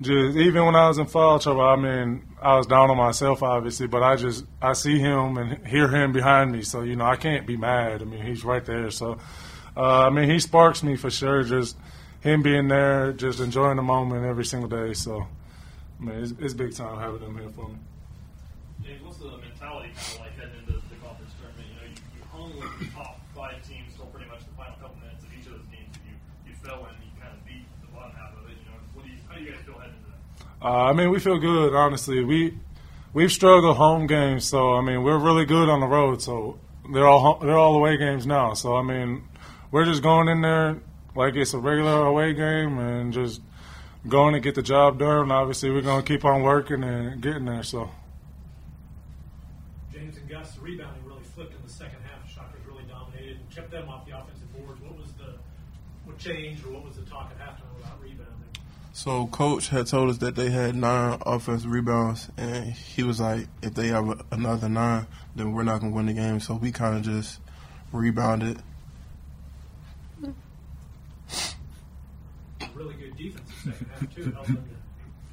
[SPEAKER 18] just even when I was in foul trouble, I mean, I was down on myself, obviously, but I just I see him and hear him behind me, so you know I can't be mad. I mean, he's right there, so uh, I mean, he sparks me for sure. Just him being there, just enjoying the moment every single day. So, I mean, it's, it's big time having him here for me.
[SPEAKER 15] Like heading into the conference tournament? You know, you, you hung with the top five teams pretty much the final couple minutes of each of those games. You you fell in, you kind of beat the bottom half of it. You know, what do you, how do you guys feel heading into that?
[SPEAKER 18] Uh, I mean, we feel good, honestly. We we've struggled home games, so I mean, we're really good on the road. So they're all they're all away games now. So I mean, we're just going in there like it's a regular away game and just going to get the job done. Obviously, we're going to keep on working and getting there. So.
[SPEAKER 21] James and Gus, the rebounding really flipped in the second half. Shockers really dominated and kept them off the offensive boards. What was the what changed, or what was the talk at halftime about rebounding?
[SPEAKER 20] So coach had told us that they had nine offensive rebounds, and he was like, if they have another nine, then we're not gonna win the game. So we kind of just rebounded.
[SPEAKER 21] Really good defense in the second half too. Held them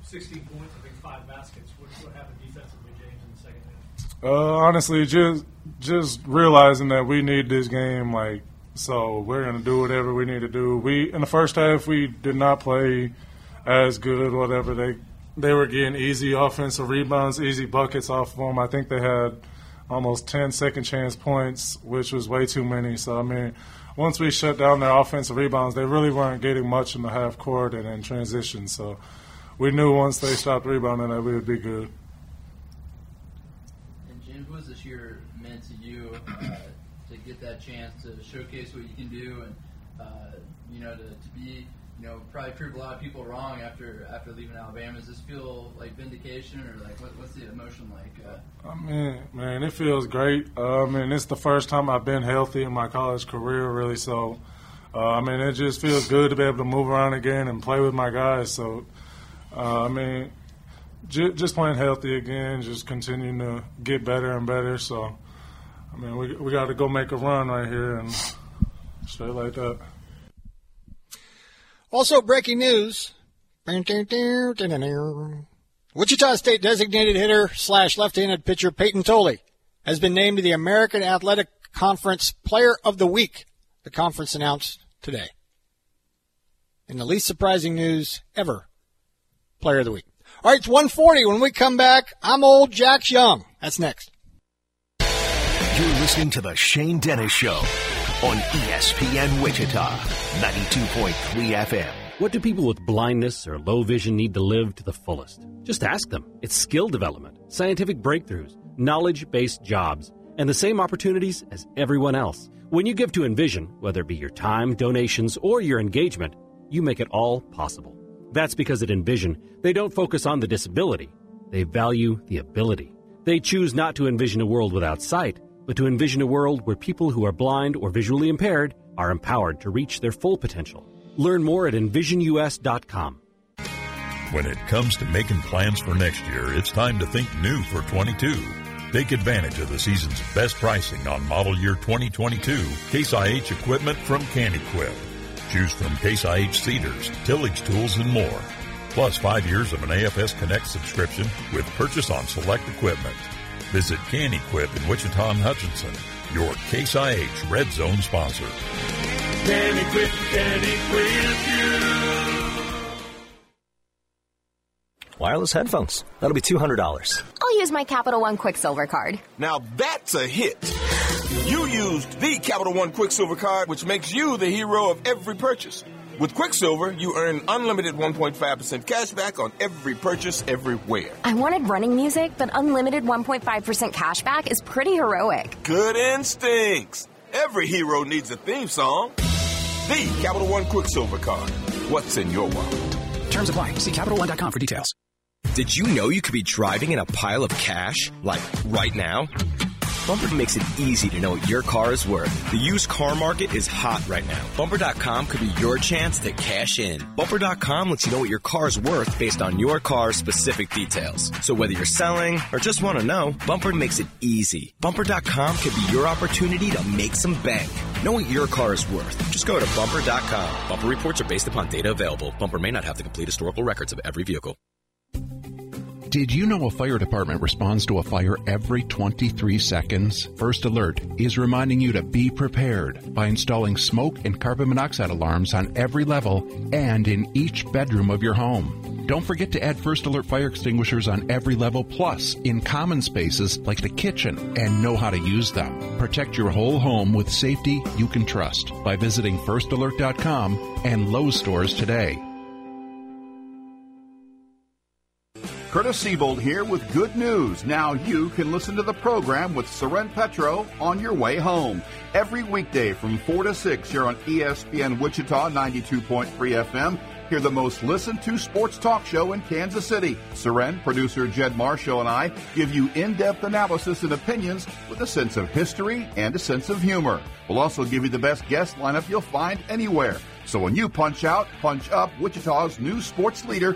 [SPEAKER 21] to 16 points, I think five baskets. What, what happened defensively, James, in the second half?
[SPEAKER 18] Uh, honestly, just just realizing that we need this game, like so, we're gonna do whatever we need to do. We in the first half we did not play as good. Whatever they they were getting easy offensive rebounds, easy buckets off of them. I think they had almost 10 second chance points, which was way too many. So I mean, once we shut down their offensive rebounds, they really weren't getting much in the half court and in transition. So we knew once they stopped rebounding that we would be good.
[SPEAKER 19] And Jim, who has this year meant to you uh, to get that chance to showcase what you can do and uh, you know to, to be you know probably prove a lot of people wrong after after leaving Alabama? Does this feel like vindication or like what, what's the emotion like? Uh,
[SPEAKER 18] I mean, man, it feels great. Uh, I mean, it's the first time I've been healthy in my college career, really. So, uh, I mean, it just feels good to be able to move around again and play with my guys. So, uh, I mean, j- just playing healthy again, just continuing to get better and better. So, I mean, we we got to go make a run right here and stay like that.
[SPEAKER 4] Also, breaking news. Wichita State designated hitter slash left-handed pitcher Payton Tolle has been named the American Athletic Conference Player of the Week. The conference announced today. In the least surprising news ever, Player of the Week. All right, it's 140. When we come back, I'm old Jack's young. That's next.
[SPEAKER 6] You're listening to the Shane Dennis Show on ESPN Wichita, 92.3 FM.
[SPEAKER 7] What do people with blindness or low vision need to live to the fullest? Just ask them. It's skill development, scientific breakthroughs, knowledge based jobs, and the same opportunities as everyone else. When you give to Envision, whether it be your time, donations, or your engagement, you make it all possible. That's because at Envision, they don't focus on the disability, they value the ability. They choose not to envision a world without sight, but to envision a world where people who are blind or visually impaired are empowered to reach their full potential. Learn more at envisionus.com.
[SPEAKER 8] When it comes to making plans for next year, it's time to think new for 22. Take advantage of the season's best pricing on model year 2022 Case IH equipment from KanEquip. Choose from Case IH seeders, tillage tools, and more. Plus five years of an AFS Connect subscription with purchase on select equipment. Visit KanEquip in Wichita and Hutchinson, your Case IH Red Zone sponsor.
[SPEAKER 9] Can equip, can equip you.
[SPEAKER 22] Wireless headphones. That'll be $200.
[SPEAKER 23] I'll use my Capital One Quicksilver card.
[SPEAKER 24] Now that's a hit. You used the Capital One Quicksilver card, which makes you the hero of every purchase. With Quicksilver, you earn unlimited 1.5% cash back on every purchase everywhere.
[SPEAKER 23] I wanted running music, but unlimited 1.5% cash back is pretty heroic.
[SPEAKER 24] Good instincts. Every hero needs a theme song. The Capital One Quicksilver card. What's in your wallet?
[SPEAKER 25] Terms apply. See CapitalOne.com for details.
[SPEAKER 22] Did you know you could be driving in a pile of cash, like right now? Bumper makes it easy to know what your car is worth. The used car market is hot right now. Bumper.com could be your chance to cash in. Bumper.com lets you know what your car is worth based on your car's specific details. So whether you're selling or just want to know, Bumper makes it easy. Bumper.com could be your opportunity to make some bank. Know what your car is worth. Just go to bumper.com. Bumper reports are based upon data available. Bumper may not have the complete historical records of every vehicle.
[SPEAKER 26] Did you know a fire department responds to a fire every 23 seconds? First Alert is reminding you to be prepared by installing smoke and carbon monoxide alarms on every level and in each bedroom of your home. Don't forget to add First Alert fire extinguishers on every level plus in common spaces like the kitchen and know how to use them. Protect your whole home with safety you can trust by visiting firstalert.com and Lowe's stores today.
[SPEAKER 27] Curtis Siebold here with good news. Now you can listen to the program with Soren Petro on your way home. Every weekday from 4 to 6 here on ESPN Wichita 92.3 FM. Hear the most listened to sports talk show in Kansas City. Soren, producer Jed Marshall, and I give you in depth analysis and opinions with a sense of history and a sense of humor. We'll also give you the best guest lineup you'll find anywhere. So when you punch out, punch up Wichita's new sports leader,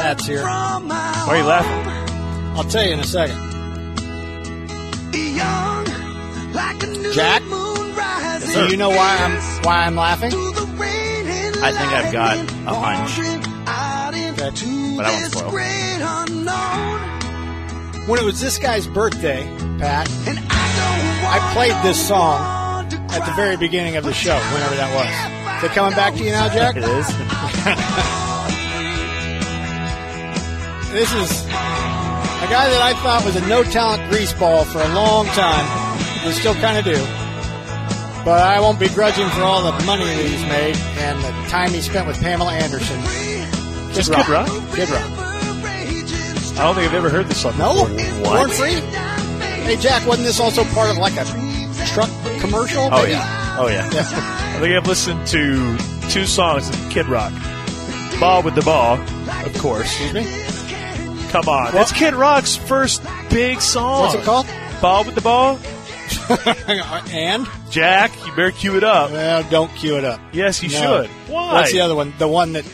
[SPEAKER 4] That's here.
[SPEAKER 28] Why are you laughing?
[SPEAKER 4] I'll tell you in a second. Jack, do you know why I'm why I'm laughing?
[SPEAKER 5] I think I've got a hunch, but I won't spoil.
[SPEAKER 4] When it was this guy's birthday, Pat, I played this song at the very beginning of the show, whenever that was. Is it coming back to you now, Jack?
[SPEAKER 5] It is.
[SPEAKER 4] This is a guy that I thought was a no talent greaseball for a long time. We still kind of do. But I won't begrudge him for all the money that he's made and the time he spent with Pamela Anderson.
[SPEAKER 28] Just Kid Rock?
[SPEAKER 4] Kid Rock.
[SPEAKER 28] I don't think I've ever heard this song.
[SPEAKER 4] No?
[SPEAKER 28] before.
[SPEAKER 4] Born Free? Hey, Jack, wasn't this also part of like a truck commercial?
[SPEAKER 28] Oh
[SPEAKER 4] maybe?
[SPEAKER 28] Oh, yeah. Oh yeah. I think I've listened to two songs of Kid Rock. Bawitdaba, of course.
[SPEAKER 4] Excuse me?
[SPEAKER 28] Come on. That's Kid Rock's first big song.
[SPEAKER 4] What's it called?
[SPEAKER 28] Bawitdaba?
[SPEAKER 4] and?
[SPEAKER 28] Jack, you better cue it up.
[SPEAKER 4] Well, don't cue it up.
[SPEAKER 28] Yes, you
[SPEAKER 4] No.
[SPEAKER 28] should. Why?
[SPEAKER 4] What's the other one? The one that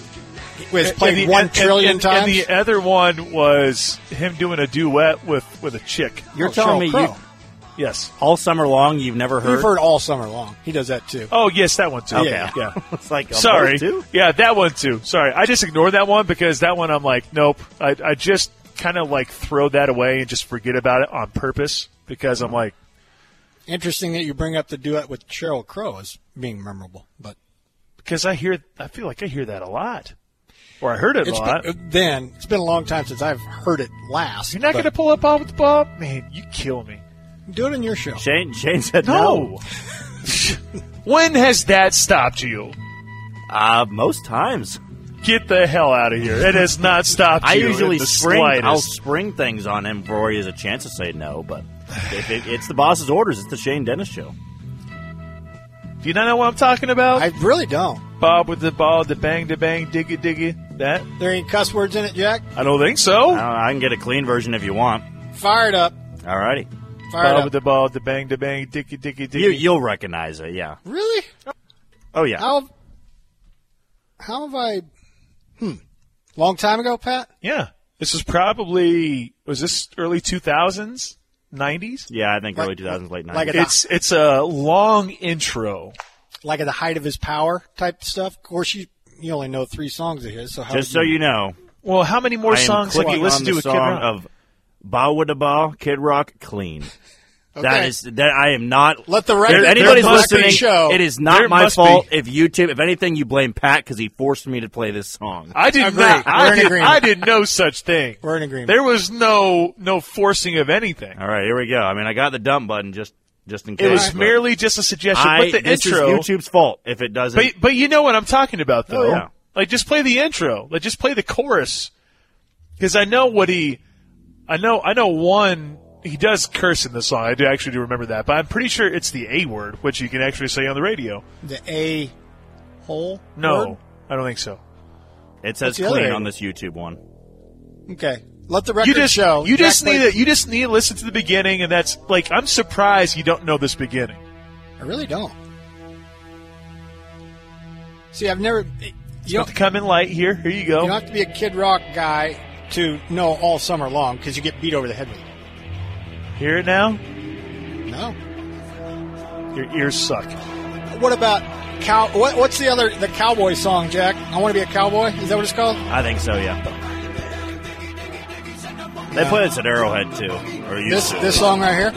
[SPEAKER 4] was
[SPEAKER 28] And-
[SPEAKER 4] played
[SPEAKER 28] and the-
[SPEAKER 4] one
[SPEAKER 28] and-
[SPEAKER 4] trillion
[SPEAKER 28] and-
[SPEAKER 4] times?
[SPEAKER 28] And the other one was him doing a duet with, with a chick.
[SPEAKER 5] You're
[SPEAKER 4] Oh,
[SPEAKER 5] telling me
[SPEAKER 4] Sheryl
[SPEAKER 5] you
[SPEAKER 4] Crow.
[SPEAKER 28] Yes.
[SPEAKER 5] all summer long you've never heard?
[SPEAKER 4] You've heard all summer long. He does that too.
[SPEAKER 28] Oh, yes, that one too.
[SPEAKER 5] Okay.
[SPEAKER 28] Yeah. yeah.
[SPEAKER 5] it's like
[SPEAKER 28] Sorry. Yeah, that one too. Sorry. I just ignored that one because that one I'm like, nope. I, I just kind of like throw that away and just forget about it on purpose because I'm like,
[SPEAKER 4] Interesting that you bring up the duet with Sheryl Crow as being memorable, but
[SPEAKER 28] because I hear, I feel like I hear that a lot. Or I heard it a lot.
[SPEAKER 4] been, uh, then it's been a long time since I've heard it last.
[SPEAKER 28] You're not going to pull up Bob with the Bob? Man, you kill me.
[SPEAKER 4] Do it in your show.
[SPEAKER 5] Shane, Shane said no.
[SPEAKER 28] No. when has that stopped you?
[SPEAKER 5] Uh, most times.
[SPEAKER 28] Get the hell out of here. It has not stopped
[SPEAKER 5] I
[SPEAKER 28] you.
[SPEAKER 5] usually
[SPEAKER 28] in the
[SPEAKER 5] spring.
[SPEAKER 28] slightest.
[SPEAKER 5] I'll spring things on him before he has a chance to say no. But if it, it's the boss's orders, it's the Shane Dennis show.
[SPEAKER 28] Do you not know what I'm talking about?
[SPEAKER 4] I really don't.
[SPEAKER 28] Bob with the ball, the bang, the bang, diggy, diggy. That?
[SPEAKER 4] There ain't cuss words in it, Jack.
[SPEAKER 28] I don't think so.
[SPEAKER 5] I, I can get a clean version if you want.
[SPEAKER 4] Fired it up.
[SPEAKER 5] Alrighty.
[SPEAKER 4] Fire
[SPEAKER 28] Bob with the ball, the bang, the bang, diggy, diggy, diggy.
[SPEAKER 5] You, you'll recognize it, yeah.
[SPEAKER 4] Really?
[SPEAKER 5] Oh yeah.
[SPEAKER 4] How? How have I? Hmm. Long time ago, Pat.
[SPEAKER 28] yeah. This is probably was this early 2000s, 90s?
[SPEAKER 5] Yeah, I think
[SPEAKER 4] Like-
[SPEAKER 5] early 2000s, late 90s.
[SPEAKER 4] like
[SPEAKER 28] It's it's a long intro.
[SPEAKER 4] Like at the height of his power type stuff. Of course, you you only know three songs of his, so how
[SPEAKER 5] Just so you know,
[SPEAKER 28] Well, how many more
[SPEAKER 5] I am
[SPEAKER 28] songs have
[SPEAKER 5] clicking
[SPEAKER 28] you listened
[SPEAKER 5] on
[SPEAKER 28] to
[SPEAKER 5] the
[SPEAKER 28] with Kid
[SPEAKER 5] song of "Bawitdaba," Kid Rock, clean. That
[SPEAKER 4] Okay.
[SPEAKER 5] is that I am not.
[SPEAKER 4] Let the
[SPEAKER 5] If
[SPEAKER 4] record
[SPEAKER 5] anybody's
[SPEAKER 4] there must be
[SPEAKER 5] listening,
[SPEAKER 4] show.
[SPEAKER 5] it is not
[SPEAKER 28] There
[SPEAKER 5] my fault
[SPEAKER 28] be.
[SPEAKER 5] if YouTube. If anything, you blame Pat because he forced me to play this song.
[SPEAKER 28] I did
[SPEAKER 4] Agree.
[SPEAKER 28] not.
[SPEAKER 4] We're
[SPEAKER 28] I
[SPEAKER 4] in
[SPEAKER 28] did,
[SPEAKER 4] agreement.
[SPEAKER 28] I did no such thing.
[SPEAKER 4] We're in agreement.
[SPEAKER 28] There was no no forcing of anything.
[SPEAKER 5] All right, here we go. I mean, I got the dump button just just in case.
[SPEAKER 28] It was
[SPEAKER 5] but
[SPEAKER 28] merely just a suggestion.
[SPEAKER 5] I,
[SPEAKER 28] but the
[SPEAKER 5] this
[SPEAKER 28] intro,
[SPEAKER 5] is YouTube's fault if it doesn't.
[SPEAKER 28] but but you know what I'm talking about though.
[SPEAKER 5] Oh, yeah.
[SPEAKER 28] Like just play the intro. Like just play the chorus. Because I know what he, I know I know one. He does curse in the song. I do actually do remember that, but I'm pretty sure it's the A word, which you can actually say on the radio.
[SPEAKER 4] the A hole.
[SPEAKER 28] No,
[SPEAKER 4] word?
[SPEAKER 28] I don't think so.
[SPEAKER 5] it says
[SPEAKER 4] What's other
[SPEAKER 5] clean on this YouTube one.
[SPEAKER 4] Okay. Let the record
[SPEAKER 28] You just
[SPEAKER 4] show.
[SPEAKER 28] you
[SPEAKER 4] Jack
[SPEAKER 28] just need
[SPEAKER 4] played-
[SPEAKER 28] to you just need to listen to the beginning, and that's like I'm surprised you don't know this beginning.
[SPEAKER 4] I really don't. See, I've never.
[SPEAKER 28] It's
[SPEAKER 4] You
[SPEAKER 28] about
[SPEAKER 4] don't,
[SPEAKER 28] to come in light here. Here you go.
[SPEAKER 4] you don't have to be a Kid Rock guy to know all summer long because you get beat over the head with it.
[SPEAKER 28] Hear it now.
[SPEAKER 4] No.
[SPEAKER 28] Your ears suck.
[SPEAKER 4] What about cow? What, what's the other the cowboy song, Jack? I want to be a cowboy. Is that what it's called?
[SPEAKER 5] I think so. Yeah. They play this at Arrowhead too, or
[SPEAKER 4] This
[SPEAKER 5] to.
[SPEAKER 4] this song right here.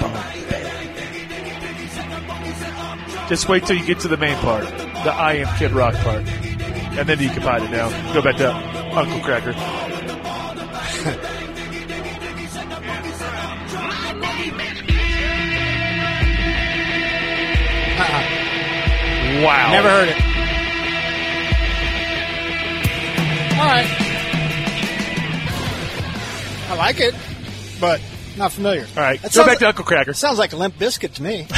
[SPEAKER 28] Just wait till you get to the main part, the I am Kid Rock part, and then you can find it down. Go back to Uncle
[SPEAKER 4] Kracker.
[SPEAKER 28] Wow.
[SPEAKER 4] Never heard it. All right. I like it, but not familiar.
[SPEAKER 28] All right,
[SPEAKER 4] That
[SPEAKER 28] go
[SPEAKER 4] sounds
[SPEAKER 28] back to Uncle Kracker.
[SPEAKER 4] Sounds like a Limp Bizkit to me.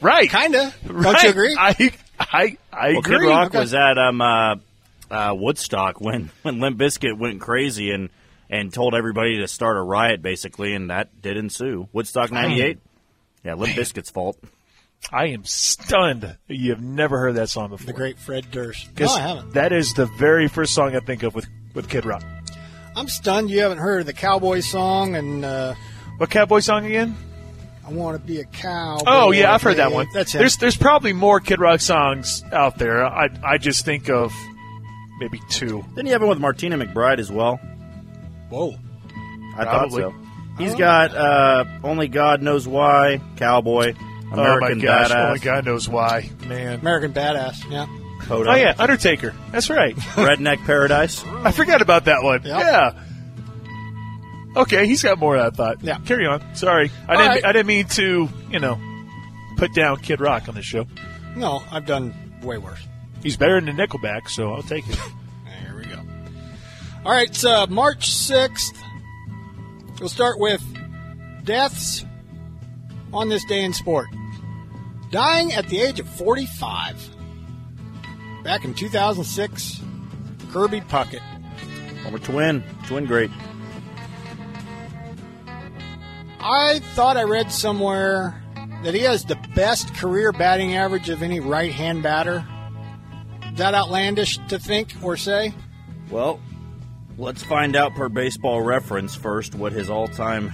[SPEAKER 28] Right.
[SPEAKER 4] Kinda. Don't
[SPEAKER 28] Right.
[SPEAKER 4] you agree?
[SPEAKER 28] I I I
[SPEAKER 5] well, Kid
[SPEAKER 28] agree.
[SPEAKER 5] Rock
[SPEAKER 4] Okay.
[SPEAKER 5] was at um uh, uh, Woodstock when when Limp Bizkit went crazy and and told everybody to start a riot basically, and that did ensue. Woodstock '98. Yeah, Limp Bizkit's fault.
[SPEAKER 28] I am stunned you have never heard that song before.
[SPEAKER 4] The great Fred Durst. No,
[SPEAKER 28] 'Cause
[SPEAKER 4] I haven't.
[SPEAKER 28] That is the very first song I think of with, with Kid Rock.
[SPEAKER 4] I'm stunned you haven't heard of the cowboy song and uh,
[SPEAKER 28] What cowboy song again?
[SPEAKER 4] I want to be a cow.
[SPEAKER 28] Oh yeah, I've heard that one.
[SPEAKER 4] That's it.
[SPEAKER 28] There's there's probably more Kid Rock songs out there. I I just think of maybe two.
[SPEAKER 5] Didn't you have one with Martina McBride as well?
[SPEAKER 4] Whoa.
[SPEAKER 5] I
[SPEAKER 28] Probably.
[SPEAKER 5] thought so. He's got uh, Only God Knows Why, Cowboy, American
[SPEAKER 28] oh my gosh!
[SPEAKER 5] Badass.
[SPEAKER 28] Only God knows why, man.
[SPEAKER 4] American Badass. Yeah.
[SPEAKER 5] Hold
[SPEAKER 28] Oh yeah, Undertaker. That's right.
[SPEAKER 5] Redneck Paradise.
[SPEAKER 28] I forgot about that one. Yeah. Okay, he's got more than I thought. Yeah. Carry on. Sorry, I
[SPEAKER 4] All
[SPEAKER 28] didn't.
[SPEAKER 4] right.
[SPEAKER 28] I didn't mean to. You know, put down Kid Rock on this show.
[SPEAKER 4] No, I've done way worse.
[SPEAKER 28] He's better than Nickelback, so I'll take it.
[SPEAKER 4] There we go. All right, it's uh, March 6th. We'll start with deaths on this day in sport. Dying at the age of 45. Back in 2006, Kirby Puckett.
[SPEAKER 5] Former twin. Twin great.
[SPEAKER 4] I thought I read somewhere that he has the best career batting average of any right hand batter. Is that outlandish to think or say?
[SPEAKER 5] Well, let's find out per baseball reference first what his all time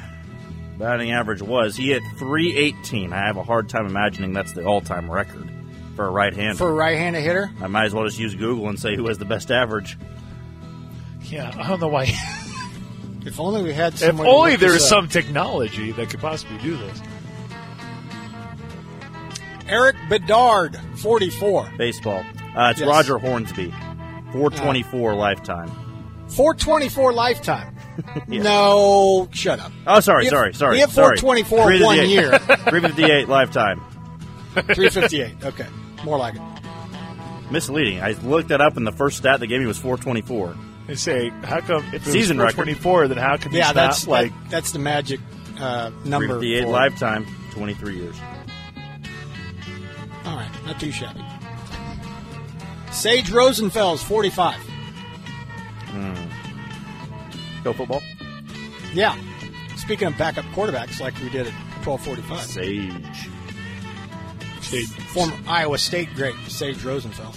[SPEAKER 5] batting average was. He hit 318. I have a hard time imagining that's the all time record for a right hander.
[SPEAKER 4] For a right handed hitter?
[SPEAKER 5] I might as well just use Google and say who has the best average.
[SPEAKER 28] Yeah, I don't know why.
[SPEAKER 4] If only we had
[SPEAKER 28] if only
[SPEAKER 4] look
[SPEAKER 28] there
[SPEAKER 4] this
[SPEAKER 28] was
[SPEAKER 4] up.
[SPEAKER 28] some technology that could possibly do this.
[SPEAKER 4] Eric Bedard, 44.
[SPEAKER 5] Baseball. Uh, it's
[SPEAKER 4] Yes.
[SPEAKER 5] Roger Hornsby. 424 lifetime.
[SPEAKER 4] 424 lifetime.
[SPEAKER 5] Yeah.
[SPEAKER 4] No, shut up.
[SPEAKER 5] Oh, sorry,
[SPEAKER 4] He had-
[SPEAKER 5] sorry, sorry.
[SPEAKER 4] He had
[SPEAKER 5] sorry.
[SPEAKER 4] 424 one year.
[SPEAKER 5] 358 lifetime.
[SPEAKER 4] 358. Okay, more like it.
[SPEAKER 5] Misleading. I looked that up, and the first stat they gave me was 424.
[SPEAKER 28] They say, how come if it
[SPEAKER 5] Season
[SPEAKER 28] was
[SPEAKER 5] record.
[SPEAKER 28] 424, then how come
[SPEAKER 4] Yeah,
[SPEAKER 28] he's
[SPEAKER 4] that's
[SPEAKER 28] like
[SPEAKER 4] that- that's the magic uh, number.
[SPEAKER 5] 358
[SPEAKER 4] for-
[SPEAKER 5] lifetime, 23 years.
[SPEAKER 4] All right, not too shabby. Sage Rosenfels, 45.
[SPEAKER 5] Hmm. Go football.
[SPEAKER 4] Yeah. Speaking of backup quarterbacks, like we did at 1245.
[SPEAKER 5] Sage.
[SPEAKER 28] Sage.
[SPEAKER 4] Former Iowa State great, Sage Rosenfels.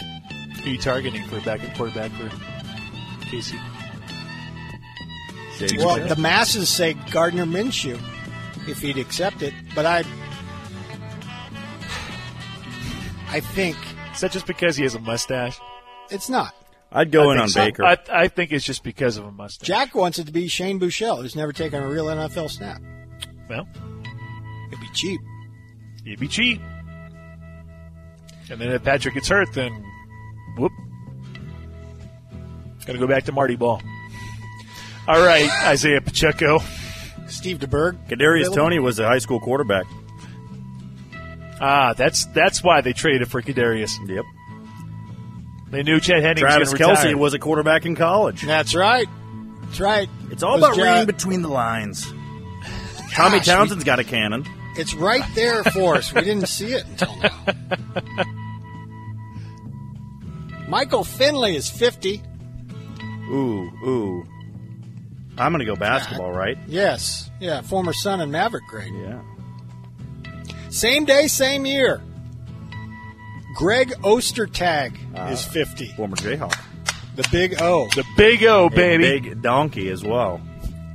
[SPEAKER 28] Who are you targeting for backup quarterback for Casey?
[SPEAKER 4] Well, the masses say Gardner Minshew, if he'd accept it, but I, I think
[SPEAKER 28] Is that just because he has a mustache?
[SPEAKER 4] it's not.
[SPEAKER 5] I'd go
[SPEAKER 28] I
[SPEAKER 5] in on
[SPEAKER 28] so.
[SPEAKER 5] Baker.
[SPEAKER 28] I, I think it's just because of a mustache.
[SPEAKER 4] Jack wants it to be Shane Buechele, who's never taken a real NFL snap.
[SPEAKER 28] Well,
[SPEAKER 4] it'd be cheap.
[SPEAKER 28] It'd be cheap. And then if Patrick gets hurt, then whoop. Got to go back to Marty Ball. All right, Isaiah Pacheco.
[SPEAKER 4] Steve DeBerg.
[SPEAKER 5] Kadarius Toney was a high school quarterback.
[SPEAKER 28] Ah, that's that's why they traded for Kadarius.
[SPEAKER 5] Yep.
[SPEAKER 28] They knew Chad Hennings
[SPEAKER 5] Travis
[SPEAKER 28] was
[SPEAKER 5] Kelce
[SPEAKER 28] retire.
[SPEAKER 5] was a quarterback in college.
[SPEAKER 4] That's right. That's right.
[SPEAKER 5] It's all
[SPEAKER 4] Was
[SPEAKER 5] about
[SPEAKER 4] Ja-
[SPEAKER 5] reading between the lines. Tommy
[SPEAKER 4] Gosh,
[SPEAKER 5] Townsend's got a cannon.
[SPEAKER 4] It's right there for us. We didn't see it until now. Michael Finley is 50.
[SPEAKER 5] Ooh, ooh. I'm going to go basketball, right?
[SPEAKER 4] Yes. Yeah, former Sun and Maverick grade.
[SPEAKER 5] Yeah.
[SPEAKER 4] Same day, same year. Greg Ostertag uh, is 50.
[SPEAKER 5] Former Jayhawk.
[SPEAKER 4] The big O.
[SPEAKER 28] The big O, baby.
[SPEAKER 5] big donkey as well.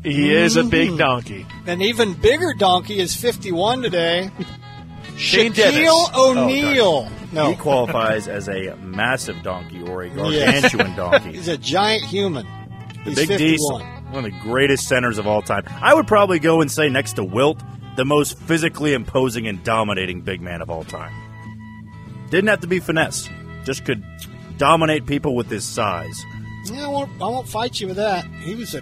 [SPEAKER 28] He is a big mm-hmm. donkey.
[SPEAKER 4] An even bigger donkey is 51 today.
[SPEAKER 28] Shane
[SPEAKER 4] Shaquille
[SPEAKER 28] Dennis.
[SPEAKER 4] Oh, O'Neal. no.
[SPEAKER 5] He qualifies as a massive donkey or a
[SPEAKER 4] Yes.
[SPEAKER 5] gargantuan donkey.
[SPEAKER 4] He's a giant human.
[SPEAKER 5] The
[SPEAKER 4] He's
[SPEAKER 5] Big
[SPEAKER 4] 51.
[SPEAKER 5] D, one of the greatest centers of all time. I would probably go and say next to Wilt, the most physically imposing and dominating big man of all time. Didn't have to be finesse, just could dominate people with his size.
[SPEAKER 4] Yeah, I won't, I won't fight you with that. He was a.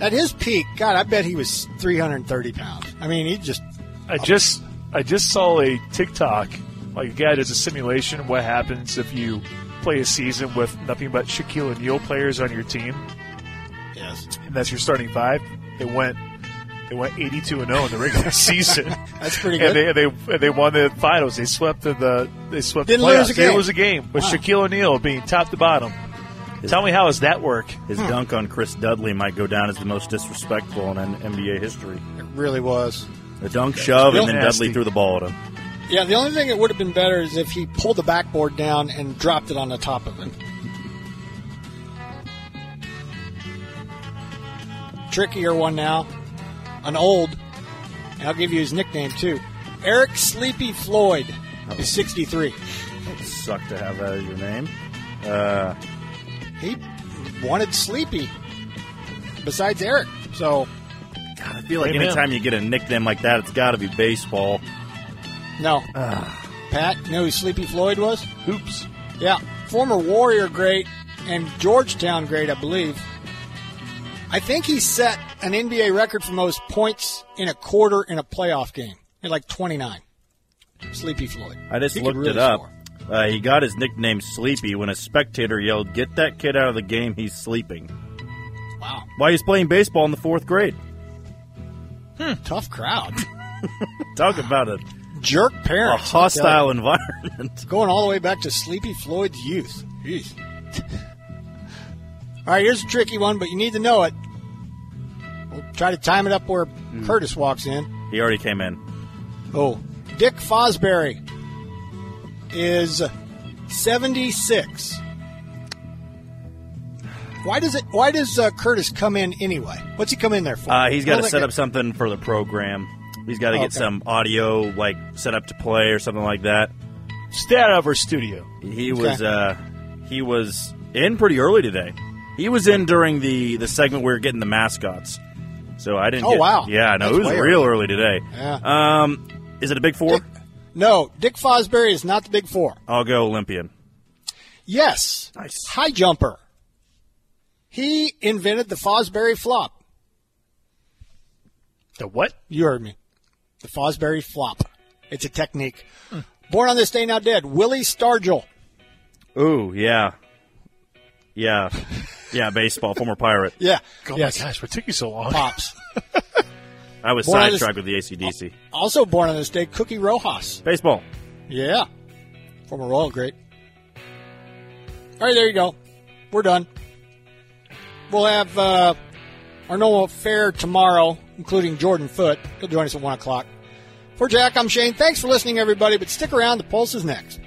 [SPEAKER 4] At his peak, God, I bet he was 330 pounds. I mean, he just.
[SPEAKER 28] I just I just saw a TikTok like a guy does a simulation. What happens if you play a season with nothing but Shaquille O'Neal players on your team?
[SPEAKER 4] Yes.
[SPEAKER 28] And that's your starting five. It went they went 82 and 0 in the regular season.
[SPEAKER 4] That's pretty
[SPEAKER 28] And
[SPEAKER 4] good.
[SPEAKER 28] they, they they won the finals. They swept the, the they swept
[SPEAKER 4] Didn't
[SPEAKER 28] the playoffs.
[SPEAKER 4] lose a
[SPEAKER 28] They didn't
[SPEAKER 4] game.
[SPEAKER 28] a game with
[SPEAKER 4] Wow.
[SPEAKER 28] Shaquille O'Neal being top to bottom. Tell me how does that work?
[SPEAKER 5] His
[SPEAKER 4] Hmm.
[SPEAKER 5] dunk on Chris Dudley might go down as the most disrespectful in N- NBA history.
[SPEAKER 4] It really was.
[SPEAKER 5] The dunk shove and then
[SPEAKER 28] nasty.
[SPEAKER 5] Dudley threw the ball at him.
[SPEAKER 4] Yeah, the only thing that would have been better is if he pulled the backboard down and dropped it on the top of him. Trickier one now. An old. And I'll give you his nickname too. Eric Sleepy Floyd is 63.
[SPEAKER 5] Suck to have that as your name. Uh,
[SPEAKER 4] He wanted Sleepy besides Eric. So
[SPEAKER 5] I feel like
[SPEAKER 4] Blame him.
[SPEAKER 5] anytime you get a nickname like that, it's got to be baseball.
[SPEAKER 4] No. Pat, you know who Sleepy Floyd was?
[SPEAKER 28] Hoops.
[SPEAKER 4] Yeah. Former Warrior great and Georgetown great, I believe. I think he set an NBA record for most points in a quarter in a playoff game. Had like 29. Sleepy Floyd.
[SPEAKER 5] I just
[SPEAKER 4] He
[SPEAKER 5] looked
[SPEAKER 4] really
[SPEAKER 5] it up. Uh, he got his nickname Sleepy when a spectator yelled, "Get that kid out of the game! He's sleeping."
[SPEAKER 4] Wow.
[SPEAKER 5] While he's playing baseball in the fourth grade.
[SPEAKER 4] Tough crowd.
[SPEAKER 5] Talk about a
[SPEAKER 4] Jerk
[SPEAKER 5] parent
[SPEAKER 4] a
[SPEAKER 5] hostile environment.
[SPEAKER 4] Going all the way back to Sleepy Floyd's youth. Jeez. All right, here's a tricky one, but you need to know it. We'll try to time it up where
[SPEAKER 5] Hmm.
[SPEAKER 4] Curtis walks in.
[SPEAKER 5] He already came in.
[SPEAKER 4] Oh, Dick Fosbury is 76. Why does it? Why does uh, Curtis come in anyway? What's he come in there for?
[SPEAKER 5] Uh, he's got to set up something for the program. He's got to get
[SPEAKER 4] Okay.
[SPEAKER 5] some audio, like set up to play or something like that.
[SPEAKER 28] Stay out of our studio.
[SPEAKER 5] He
[SPEAKER 28] Okay.
[SPEAKER 5] was uh, he was in pretty early today. He was in during the the segment we were getting the mascots. So I didn't.
[SPEAKER 4] Oh,
[SPEAKER 5] get-
[SPEAKER 4] wow.
[SPEAKER 5] Yeah, no,
[SPEAKER 4] That's
[SPEAKER 5] it was
[SPEAKER 4] way
[SPEAKER 5] real early today.
[SPEAKER 4] Yeah.
[SPEAKER 5] Um, is it a big four?
[SPEAKER 4] No, Dick Fosbury is not the big four.
[SPEAKER 5] I'll go Olympian.
[SPEAKER 4] Yes,
[SPEAKER 5] nice
[SPEAKER 4] high jumper. He invented the Fosbury flop.
[SPEAKER 28] The what?
[SPEAKER 4] You heard me. The Fosbury flop. It's a technique. Born on this day, now dead. Willie Stargell.
[SPEAKER 5] Ooh, yeah, yeah, yeah. Baseball, former pirate.
[SPEAKER 4] Yeah.
[SPEAKER 28] Oh
[SPEAKER 4] yes.
[SPEAKER 28] my gosh, what took you so long?
[SPEAKER 4] Pops.
[SPEAKER 5] I was
[SPEAKER 4] Born on this-
[SPEAKER 5] sidetracked with the ACDC.
[SPEAKER 4] Also born on this day, Cookie Rojas.
[SPEAKER 5] Baseball.
[SPEAKER 4] Yeah. Former Royal great. All right, there you go. We're done. We'll have uh, our normal fare tomorrow, including Jordan Foote. He'll join us at 1 o'clock. For Jack, I'm Shane. Thanks for listening, everybody, but stick around. The Pulse is next.